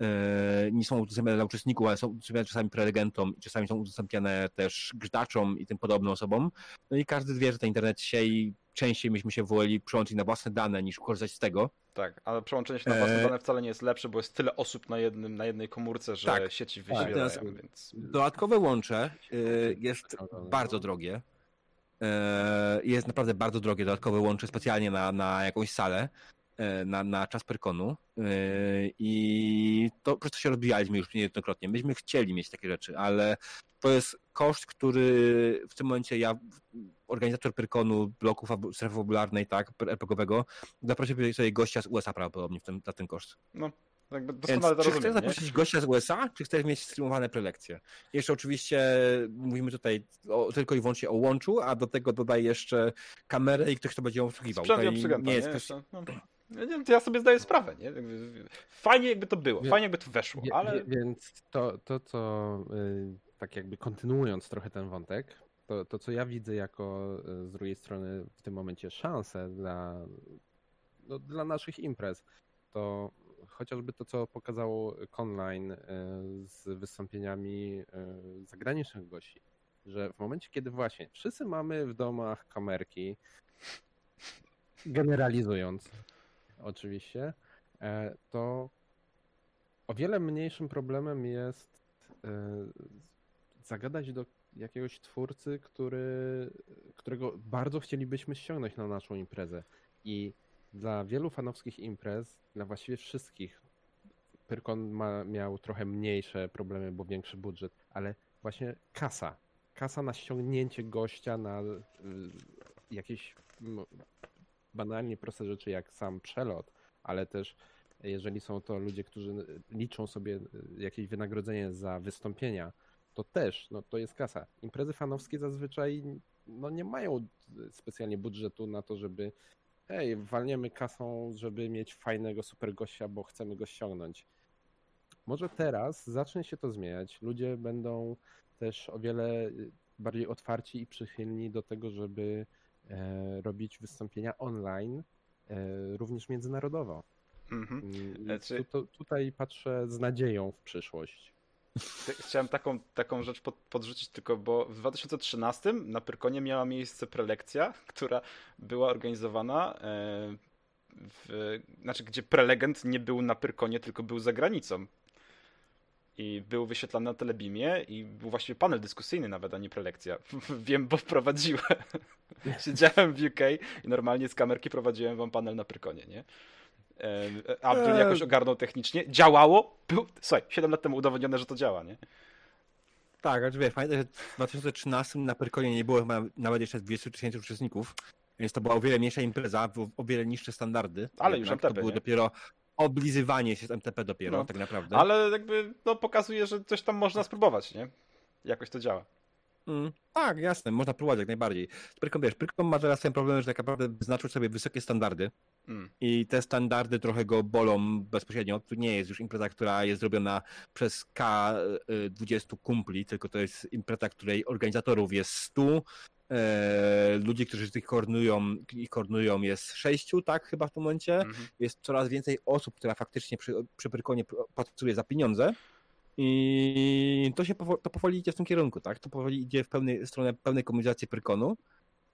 Speaker 2: Eee, nie są udostępniane dla uczestników, ale są udostępniane czasami prelegentom, czasami są udostępniane też grzaczom i tym podobnym osobom. No i każdy wie, że ten internet się i częściej myśmy się woleli przyłączyć na własne dane niż korzystać z tego.
Speaker 1: Tak, ale przełączenie się na własne
Speaker 2: Eee.
Speaker 1: dane wcale nie jest lepsze, bo jest tyle osób na, jednym, na jednej komórce, że
Speaker 2: Tak.
Speaker 1: sieci
Speaker 3: Tak,
Speaker 1: wyświetlają, więc...
Speaker 2: Dodatkowe łącze y, jest
Speaker 3: No.
Speaker 2: bardzo drogie. E, Jest naprawdę bardzo drogie dodatkowe łącze specjalnie na, na jakąś salę, e, na, na czas Pyrkonu. E, I to przez to się rozbijaliśmy już niejednokrotnie. Myśmy chcieli mieć takie rzeczy, ale to jest koszt, który w tym momencie ja, organizator Pyrkonu, bloku fabu- strefy fabularnej, tak, RPG-owego, zaprosił sobie gościa z USA prawdopodobnie w tym, za ten koszt.
Speaker 1: No, jakby
Speaker 2: Więc
Speaker 1: doskonale to
Speaker 2: czy chcesz
Speaker 1: rozumiem, nie?
Speaker 2: zaprosić gościa z USA, czy chcesz mieć streamowane prelekcje? Jeszcze oczywiście mówimy tutaj o, tylko i wyłącznie o łączu, a do tego dodaj jeszcze kamerę i ktoś, kto będzie ją obsługiwał.
Speaker 1: Sprzęt
Speaker 2: nie
Speaker 1: nie?
Speaker 2: jest kwestia...
Speaker 1: No. Ja nie to ja sobie zdaję sprawę, nie? Fajnie jakby to było, fajnie jakby to weszło, ale...
Speaker 3: Więc to, to co y, tak jakby kontynuując trochę ten wątek, to, to co ja widzę jako y, z drugiej strony w tym momencie szansę dla, no, dla naszych imprez, to chociażby to, co pokazało Conline y, z wystąpieniami y, zagranicznych gości, że w momencie, kiedy właśnie wszyscy mamy w domach kamerki, generalizując oczywiście, e, to o wiele mniejszym problemem jest zagadać do jakiegoś twórcy, który, którego bardzo chcielibyśmy ściągnąć na naszą imprezę. I dla wielu fanowskich imprez, dla właściwie wszystkich, Pyrkon ma, miał trochę mniejsze problemy, bo większy budżet, ale właśnie kasa. Kasa na ściągnięcie gościa na y, jakieś banalnie proste rzeczy, jak sam przelot, ale też jeżeli są to ludzie, którzy liczą sobie y, jakieś wynagrodzenie za wystąpienia, to też, no to jest kasa. Imprezy fanowskie zazwyczaj no nie mają specjalnie budżetu na to, żeby hej, walniemy kasą, żeby mieć fajnego super gościa, bo chcemy go ściągnąć. Może teraz zacznie się to zmieniać. Ludzie będą też o wiele bardziej otwarci i przychylni do tego, żeby e, robić wystąpienia online, e, również międzynarodowo. Mhm. Znaczy... Tu, tutaj patrzę z nadzieją w przyszłość.
Speaker 1: Chciałem taką, taką rzecz pod, podrzucić tylko, bo w 2013 na Pyrkonie miała miejsce prelekcja, która była organizowana, e, w, znaczy gdzie prelegent nie był na Pyrkonie, tylko był za granicą. I był wyświetlany na Telebimie i był właściwie panel dyskusyjny nawet, a nie prelekcja. Wiem, bo prowadziłem. Siedziałem w UK i normalnie z kamerki prowadziłem wam panel na Pyrkonie, nie? Abdul jakoś ogarnął technicznie. Działało. Był, słuchaj, 7 lat temu udowodnione, że to działa, nie?
Speaker 2: Tak, ale wiesz, pamiętaj, że w 2013 na Pyrkonie nie było nawet jeszcze 200 tysięcy uczestników, więc to była o wiele mniejsza impreza, o wiele niższe standardy.
Speaker 1: Ale już MTP,
Speaker 2: To było nie? dopiero oblizywanie się z MTP dopiero, no. tak naprawdę.
Speaker 1: Ale jakby no, pokazuje, że coś tam można spróbować, nie? Jakoś to działa.
Speaker 2: Mm, tak, jasne, można próbować jak najbardziej. Pyrkom, wiesz, Pyrkom ma teraz ten problem, że tak naprawdę wyznaczył sobie wysokie standardy mm. i te standardy trochę go bolą bezpośrednio. To nie jest już impreza, która jest zrobiona przez K20 kumpli, tylko to jest impreza, której organizatorów jest 100, e, ludzi, którzy ich koordynują, ich koordynują jest sześciu, tak chyba w tym momencie. Mm -hmm. Jest coraz więcej osób, która faktycznie przy, przy Pyrkonie pracuje za pieniądze. I to się powoli, to powoli idzie w tym kierunku, tak? To powoli idzie w pełnej, stronę pełnej komunizacji Pyrkonu.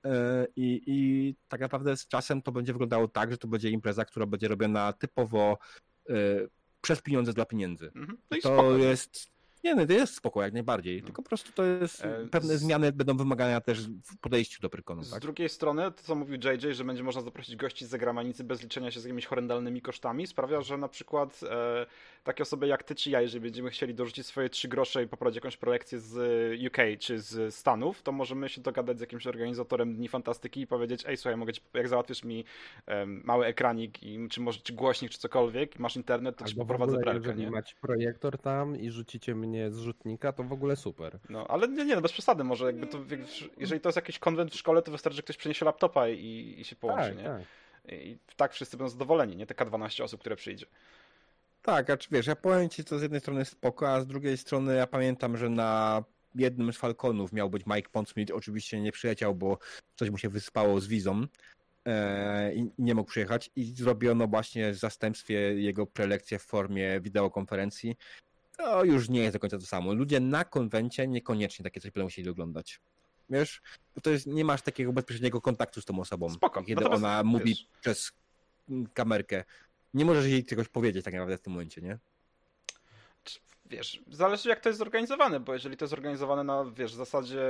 Speaker 2: E, I, I tak naprawdę z czasem to będzie wyglądało tak, że to będzie impreza, która będzie robiona typowo e, przez pieniądze dla pieniędzy. Mhm. No to jest nie, no to jest spoko, jak najbardziej. Tylko po prostu to jest, e, pewne z... zmiany będą wymagania też w podejściu do Pyrkonu.
Speaker 1: Z tak? drugiej strony, to co mówił JJ, że będzie można zaprosić gości z zagranicy bez liczenia się z jakimiś horrendalnymi kosztami, sprawia, że na przykład e, takie osoby jak ty czy ja, jeżeli będziemy chcieli dorzucić swoje trzy grosze i poprowadzić jakąś prelekcję z UK czy z Stanów, to możemy się dogadać z jakimś organizatorem Dni Fantastyki i powiedzieć, ej słuchaj, mogę ci, jak załatwisz mi mały ekranik i czy może czy głośnik, czy cokolwiek, masz internet, to Albo ci poprowadzę prelkę.
Speaker 3: Jeżeli macie projektor tam i rzucicie mnie z zrzutnika, to w ogóle super.
Speaker 1: No, ale nie, nie, no bez przesady, może jakby to, jeżeli to jest jakiś konwent w szkole, to wystarczy, że ktoś przyniesie laptopa i, i się połączy, tak, nie? Tak. I tak wszyscy będą zadowoleni, nie? Te K12 osób, które przyjdzie.
Speaker 2: Tak, a czy wiesz, ja powiem ci, to z jednej strony spoko, a z drugiej strony ja pamiętam, że na jednym z Falconów miał być Mike Pondsmith, oczywiście nie przyjechał, bo coś mu się wyspało z wizą e, i nie mógł przyjechać i zrobiono właśnie w zastępstwie jego prelekcję w formie wideokonferencji to już nie jest do końca to samo. Ludzie na konwencie niekoniecznie takie coś będą musieli oglądać. Wiesz, to jest, nie masz takiego bezpośredniego kontaktu z tą osobą.
Speaker 1: Spoko.
Speaker 2: Kiedy Natomiast, ona mówi wiesz... przez kamerkę. Nie możesz jej czegoś powiedzieć tak naprawdę w tym momencie, nie?
Speaker 1: wiesz, zależy jak to jest zorganizowane, bo jeżeli to jest zorganizowane na, wiesz, w zasadzie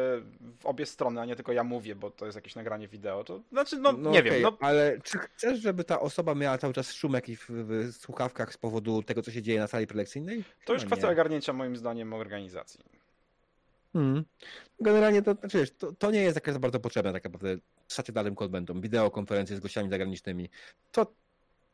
Speaker 1: w obie strony, a nie tylko ja mówię, bo to jest jakieś nagranie wideo, to znaczy, no, no nie okay, wiem. No...
Speaker 2: Ale czy chcesz, żeby ta osoba miała cały czas szum jakiś w, w słuchawkach z powodu tego, co się dzieje na sali prelekcyjnej?
Speaker 1: To już kwestia ogarnięcia moim zdaniem organizacji.
Speaker 2: Hmm. Generalnie to, znaczy, wiesz, to, to nie jest jakaś za bardzo potrzebne tak naprawdę stacjonarnym konwentom, wideokonferencje z gościami zagranicznymi. To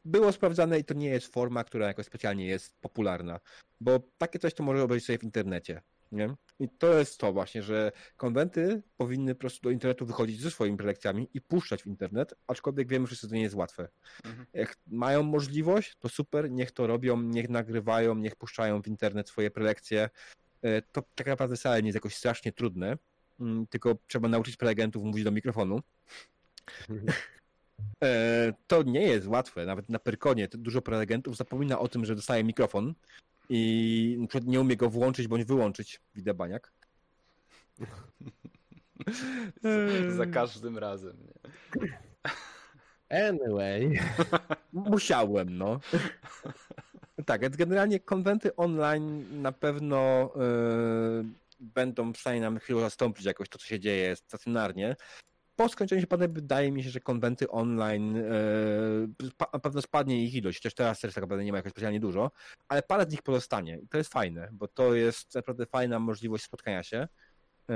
Speaker 2: było sprawdzane i to nie jest forma, która jakoś specjalnie jest popularna, bo takie coś to może obejrzeć sobie w internecie. Nie? I to jest to właśnie, że konwenty powinny po prostu do internetu wychodzić ze swoimi prelekcjami i puszczać w internet, aczkolwiek wiemy że to nie jest łatwe. Mhm. Jak mają możliwość, to super, niech to robią, niech nagrywają, niech puszczają w internet swoje prelekcje. E, to tak naprawdę wcale nie jest jakoś strasznie trudne, mm, tylko trzeba nauczyć prelegentów mówić do mikrofonu. Mhm. E, to nie jest łatwe, nawet na Perkonie. Dużo prelegentów zapomina o tym, że dostaje mikrofon i na przykład nie umie go włączyć bądź wyłączyć. Widzę baniak.
Speaker 1: Za każdym razem. Nie?
Speaker 3: Anyway.
Speaker 2: Musiałem, no. Tak, więc generalnie konwenty online na pewno yy, będą w stanie nam chwilę zastąpić jakoś to, co się dzieje stacjonarnie. Po skończeniu się pandemii wydaje mi się, że konwenty online pa- na pewno spadnie ich ilość, chociaż teraz też tak naprawdę nie ma jakoś specjalnie dużo, ale parę z nich pozostanie i to jest fajne, bo to jest naprawdę fajna możliwość spotkania się. yy,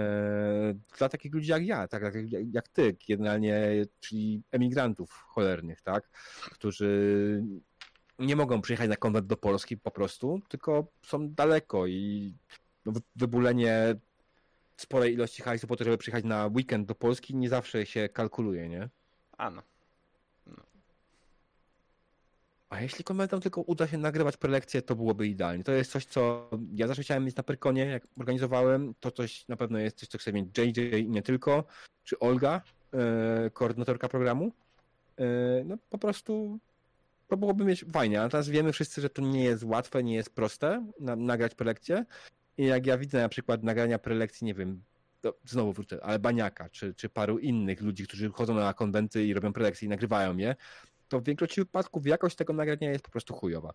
Speaker 2: Dla takich ludzi jak ja, tak jak, jak ty, generalnie, czyli emigrantów cholernych, tak, którzy nie mogą przyjechać na konwent do Polski po prostu, tylko są daleko i wy- wybulenie sporej ilości hajsu po to, żeby przyjechać na weekend do Polski nie zawsze się kalkuluje, nie?
Speaker 1: A no.
Speaker 2: A jeśli konwentom tylko uda się nagrywać prelekcje, to byłoby idealnie. To jest coś, co ja zawsze chciałem mieć na Pyrkonie, jak organizowałem. To coś na pewno jest coś, co chce mieć JJ i nie tylko, czy Olga, e, koordynatorka programu. E, no po prostu to byłoby mieć fajnie. A teraz wiemy wszyscy, że to nie jest łatwe, nie jest proste na, nagrać prelekcje. I jak ja widzę na przykład nagrania prelekcji, nie wiem, to znowu wrócę, Albaniaka, czy, czy paru innych ludzi, którzy chodzą na konwenty i robią prelekcje i nagrywają je, to w większości wypadków jakość tego nagrania jest po prostu chujowa.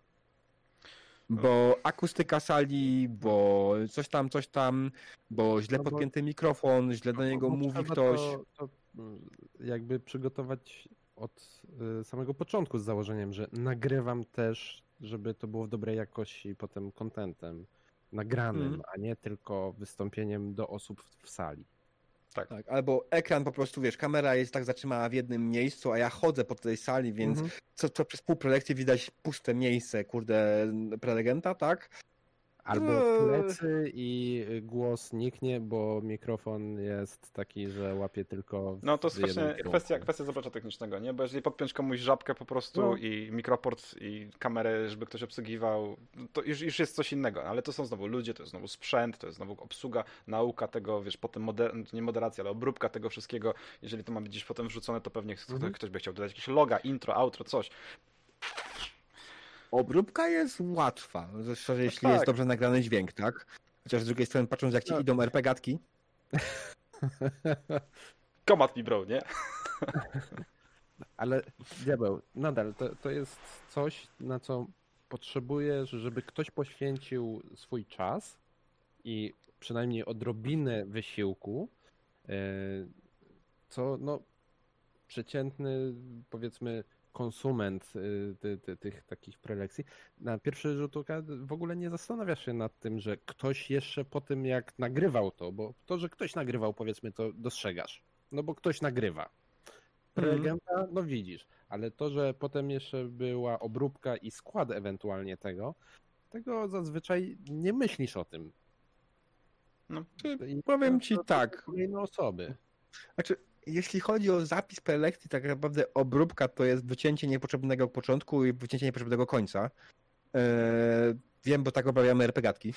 Speaker 2: Bo akustyka sali, bo coś tam, coś tam, bo źle
Speaker 3: No bo-
Speaker 2: podpięty mikrofon, źle do niego
Speaker 3: Bo
Speaker 2: mówi ktoś.
Speaker 3: To, to mm, jakby przygotować od y, samego początku z założeniem, że nagrywam też, żeby to było w dobrej jakości potem kontentem nagranym,
Speaker 2: Mhm.
Speaker 3: a nie tylko wystąpieniem do osób w, w sali.
Speaker 2: Tak, albo ekran po prostu, wiesz, kamera jest tak zatrzymana w jednym miejscu, a ja chodzę po tej sali, więc
Speaker 3: Mhm.
Speaker 2: co, co przez pół prelekcji widać puste miejsce, kurde, prelegenta, tak?
Speaker 3: Albo
Speaker 2: Eee.
Speaker 3: plecy i y, głos niknie, bo mikrofon jest taki, że łapie tylko
Speaker 1: No to jest właśnie kwestia, kwestia zaplecza technicznego, nie? Bo jeżeli podpiąć komuś żabkę po prostu
Speaker 3: No.
Speaker 1: i mikroport i kamerę, żeby ktoś obsługiwał, to już, już jest coś innego, ale to są znowu ludzie, to jest znowu sprzęt, to jest znowu obsługa, nauka tego, wiesz, potem moder- nie moderacja, ale obróbka tego wszystkiego. Jeżeli to ma być gdzieś potem wrzucone, to pewnie ktoś,
Speaker 3: Mhm.
Speaker 1: ktoś by chciał dodać jakieś loga, intro, outro, coś.
Speaker 2: Obróbka jest łatwa, zwłaszcza jeśli
Speaker 1: tak.
Speaker 2: jest dobrze nagrany dźwięk, tak? Chociaż z drugiej strony, patrząc jak ci
Speaker 3: No.
Speaker 2: idą RPGatki,
Speaker 1: Come at me, bro, nie?
Speaker 3: Ale diabeł, nadal to, to jest coś, na co potrzebujesz, żeby ktoś poświęcił swój czas i przynajmniej odrobinę wysiłku, e, co no przeciętny powiedzmy konsument y, ty, ty, tych takich prelekcji na pierwszy rzut oka w ogóle nie zastanawiasz się nad tym, że ktoś jeszcze po tym jak nagrywał to, bo to, że ktoś nagrywał powiedzmy to dostrzegasz, no bo ktoś nagrywa. Prelegenta, no widzisz, ale to, że potem jeszcze była obróbka i skład ewentualnie tego, tego zazwyczaj nie myślisz o tym.
Speaker 1: No.
Speaker 2: Powiem ci tak.
Speaker 3: Kolejne osoby.
Speaker 2: Znaczy, jeśli chodzi o zapis prelekcji, tak naprawdę obróbka to jest wycięcie niepotrzebnego początku i wycięcie niepotrzebnego końca. Eee, wiem, bo tak obawiamy RPGatki.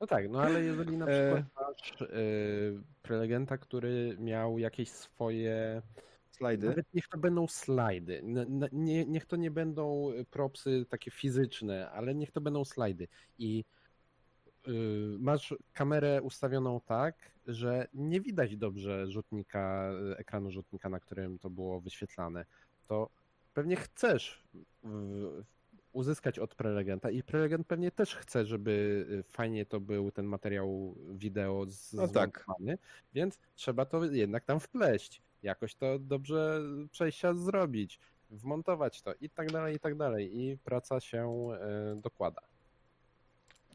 Speaker 3: No tak, no ale jeżeli na
Speaker 2: E.
Speaker 3: przykład masz y, prelegenta, który miał jakieś swoje
Speaker 2: Slajdy.
Speaker 3: Nawet niech to będą slajdy. Nie, niech to nie będą propsy takie fizyczne, ale niech to będą slajdy. I masz kamerę ustawioną tak, że nie widać dobrze rzutnika, y, ekranu rzutnika, na którym to było wyświetlane. To pewnie chcesz y, uzyskać od prelegenta i prelegent pewnie też chce, żeby y, fajnie to był ten materiał wideo z,
Speaker 2: No tak.
Speaker 3: więc trzeba to jednak tam wpleść, jakoś to dobrze przejścia zrobić, wmontować to i tak dalej, i tak dalej i praca się y, dokłada.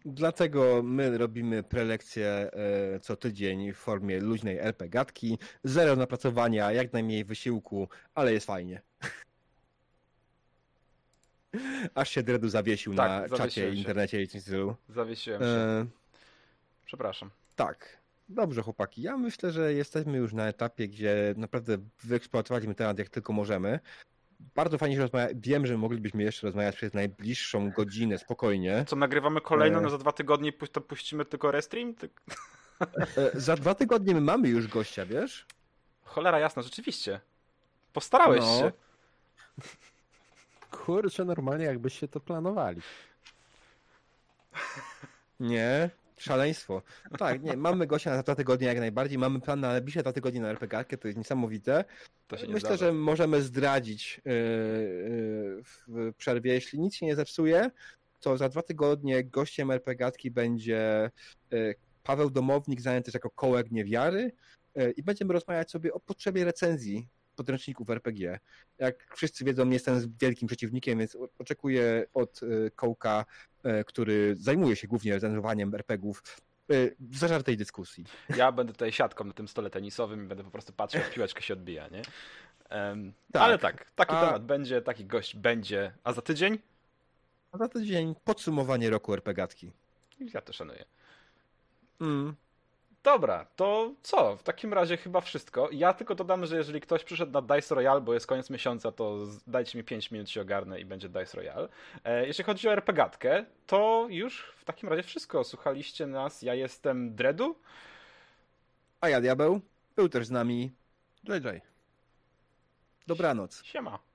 Speaker 2: Dlatego my robimy prelekcje e, co tydzień w formie luźnej RPGatki. Zero napracowania, jak najmniej wysiłku, ale jest fajnie. Aż się Dredu zawiesił
Speaker 1: Tak,
Speaker 2: na czacie,
Speaker 1: się.
Speaker 2: internecie i coś.
Speaker 1: Zawiesiłem się.
Speaker 2: E,
Speaker 1: Przepraszam.
Speaker 2: Tak. Dobrze, chłopaki. Ja myślę, że jesteśmy już na etapie, gdzie naprawdę wyeksploatowaliśmy temat jak tylko możemy. Bardzo fajnie się rozmawia. Wiem, że moglibyśmy jeszcze rozmawiać przez najbliższą godzinę spokojnie.
Speaker 1: Co, nagrywamy kolejną,
Speaker 2: E.
Speaker 1: no za dwa tygodnie pu- to puścimy tylko restream? Ty...
Speaker 2: E, Za dwa tygodnie my mamy już gościa, wiesz?
Speaker 1: Cholera jasna, rzeczywiście. Postarałeś
Speaker 2: No.
Speaker 1: się.
Speaker 3: Kurczę, normalnie jakbyście to planowali.
Speaker 2: Nie. Szaleństwo. No tak, nie, mamy gościa na dwa tygodnie jak najbardziej, mamy plan na najbliższe dwa tygodnie na RPG, to jest niesamowite.
Speaker 1: To
Speaker 2: Myślę,
Speaker 1: zdarza.
Speaker 2: że możemy zdradzić yy, yy, w przerwie, jeśli nic się nie zepsuje, to za dwa tygodnie gościem RPGatki będzie yy, Paweł Domownik, znany też jako Kołek Niewiary yy, i będziemy rozmawiać sobie o potrzebie recenzji podręczników RPG. Jak wszyscy wiedzą, nie jestem wielkim przeciwnikiem, więc oczekuję od yy, Kołka, który zajmuje się głównie recenzowaniem RPGów, yy, zażartej dyskusji.
Speaker 1: Ja będę tutaj siatką na tym stole tenisowym i będę po prostu patrzył, jak piłeczka się odbija, nie? Em,
Speaker 2: Tak.
Speaker 1: Ale tak, taki
Speaker 2: A-
Speaker 1: temat będzie, taki gość będzie. A za tydzień?
Speaker 2: A za tydzień podsumowanie roku RPGatki.
Speaker 1: Ja to szanuję.
Speaker 2: Mm.
Speaker 1: Dobra, to co? W takim razie chyba wszystko. Ja tylko dodam, że jeżeli ktoś przyszedł na Dice Royale, bo jest koniec miesiąca, to dajcie mi 5 minut się ogarnę i będzie Dice Royale. E, jeśli chodzi o RPGatkę, to już w takim razie wszystko. Słuchaliście nas, ja jestem Dredu.
Speaker 2: A ja diabeł był też z nami.
Speaker 3: JJ.
Speaker 2: Dobranoc.
Speaker 1: Siema.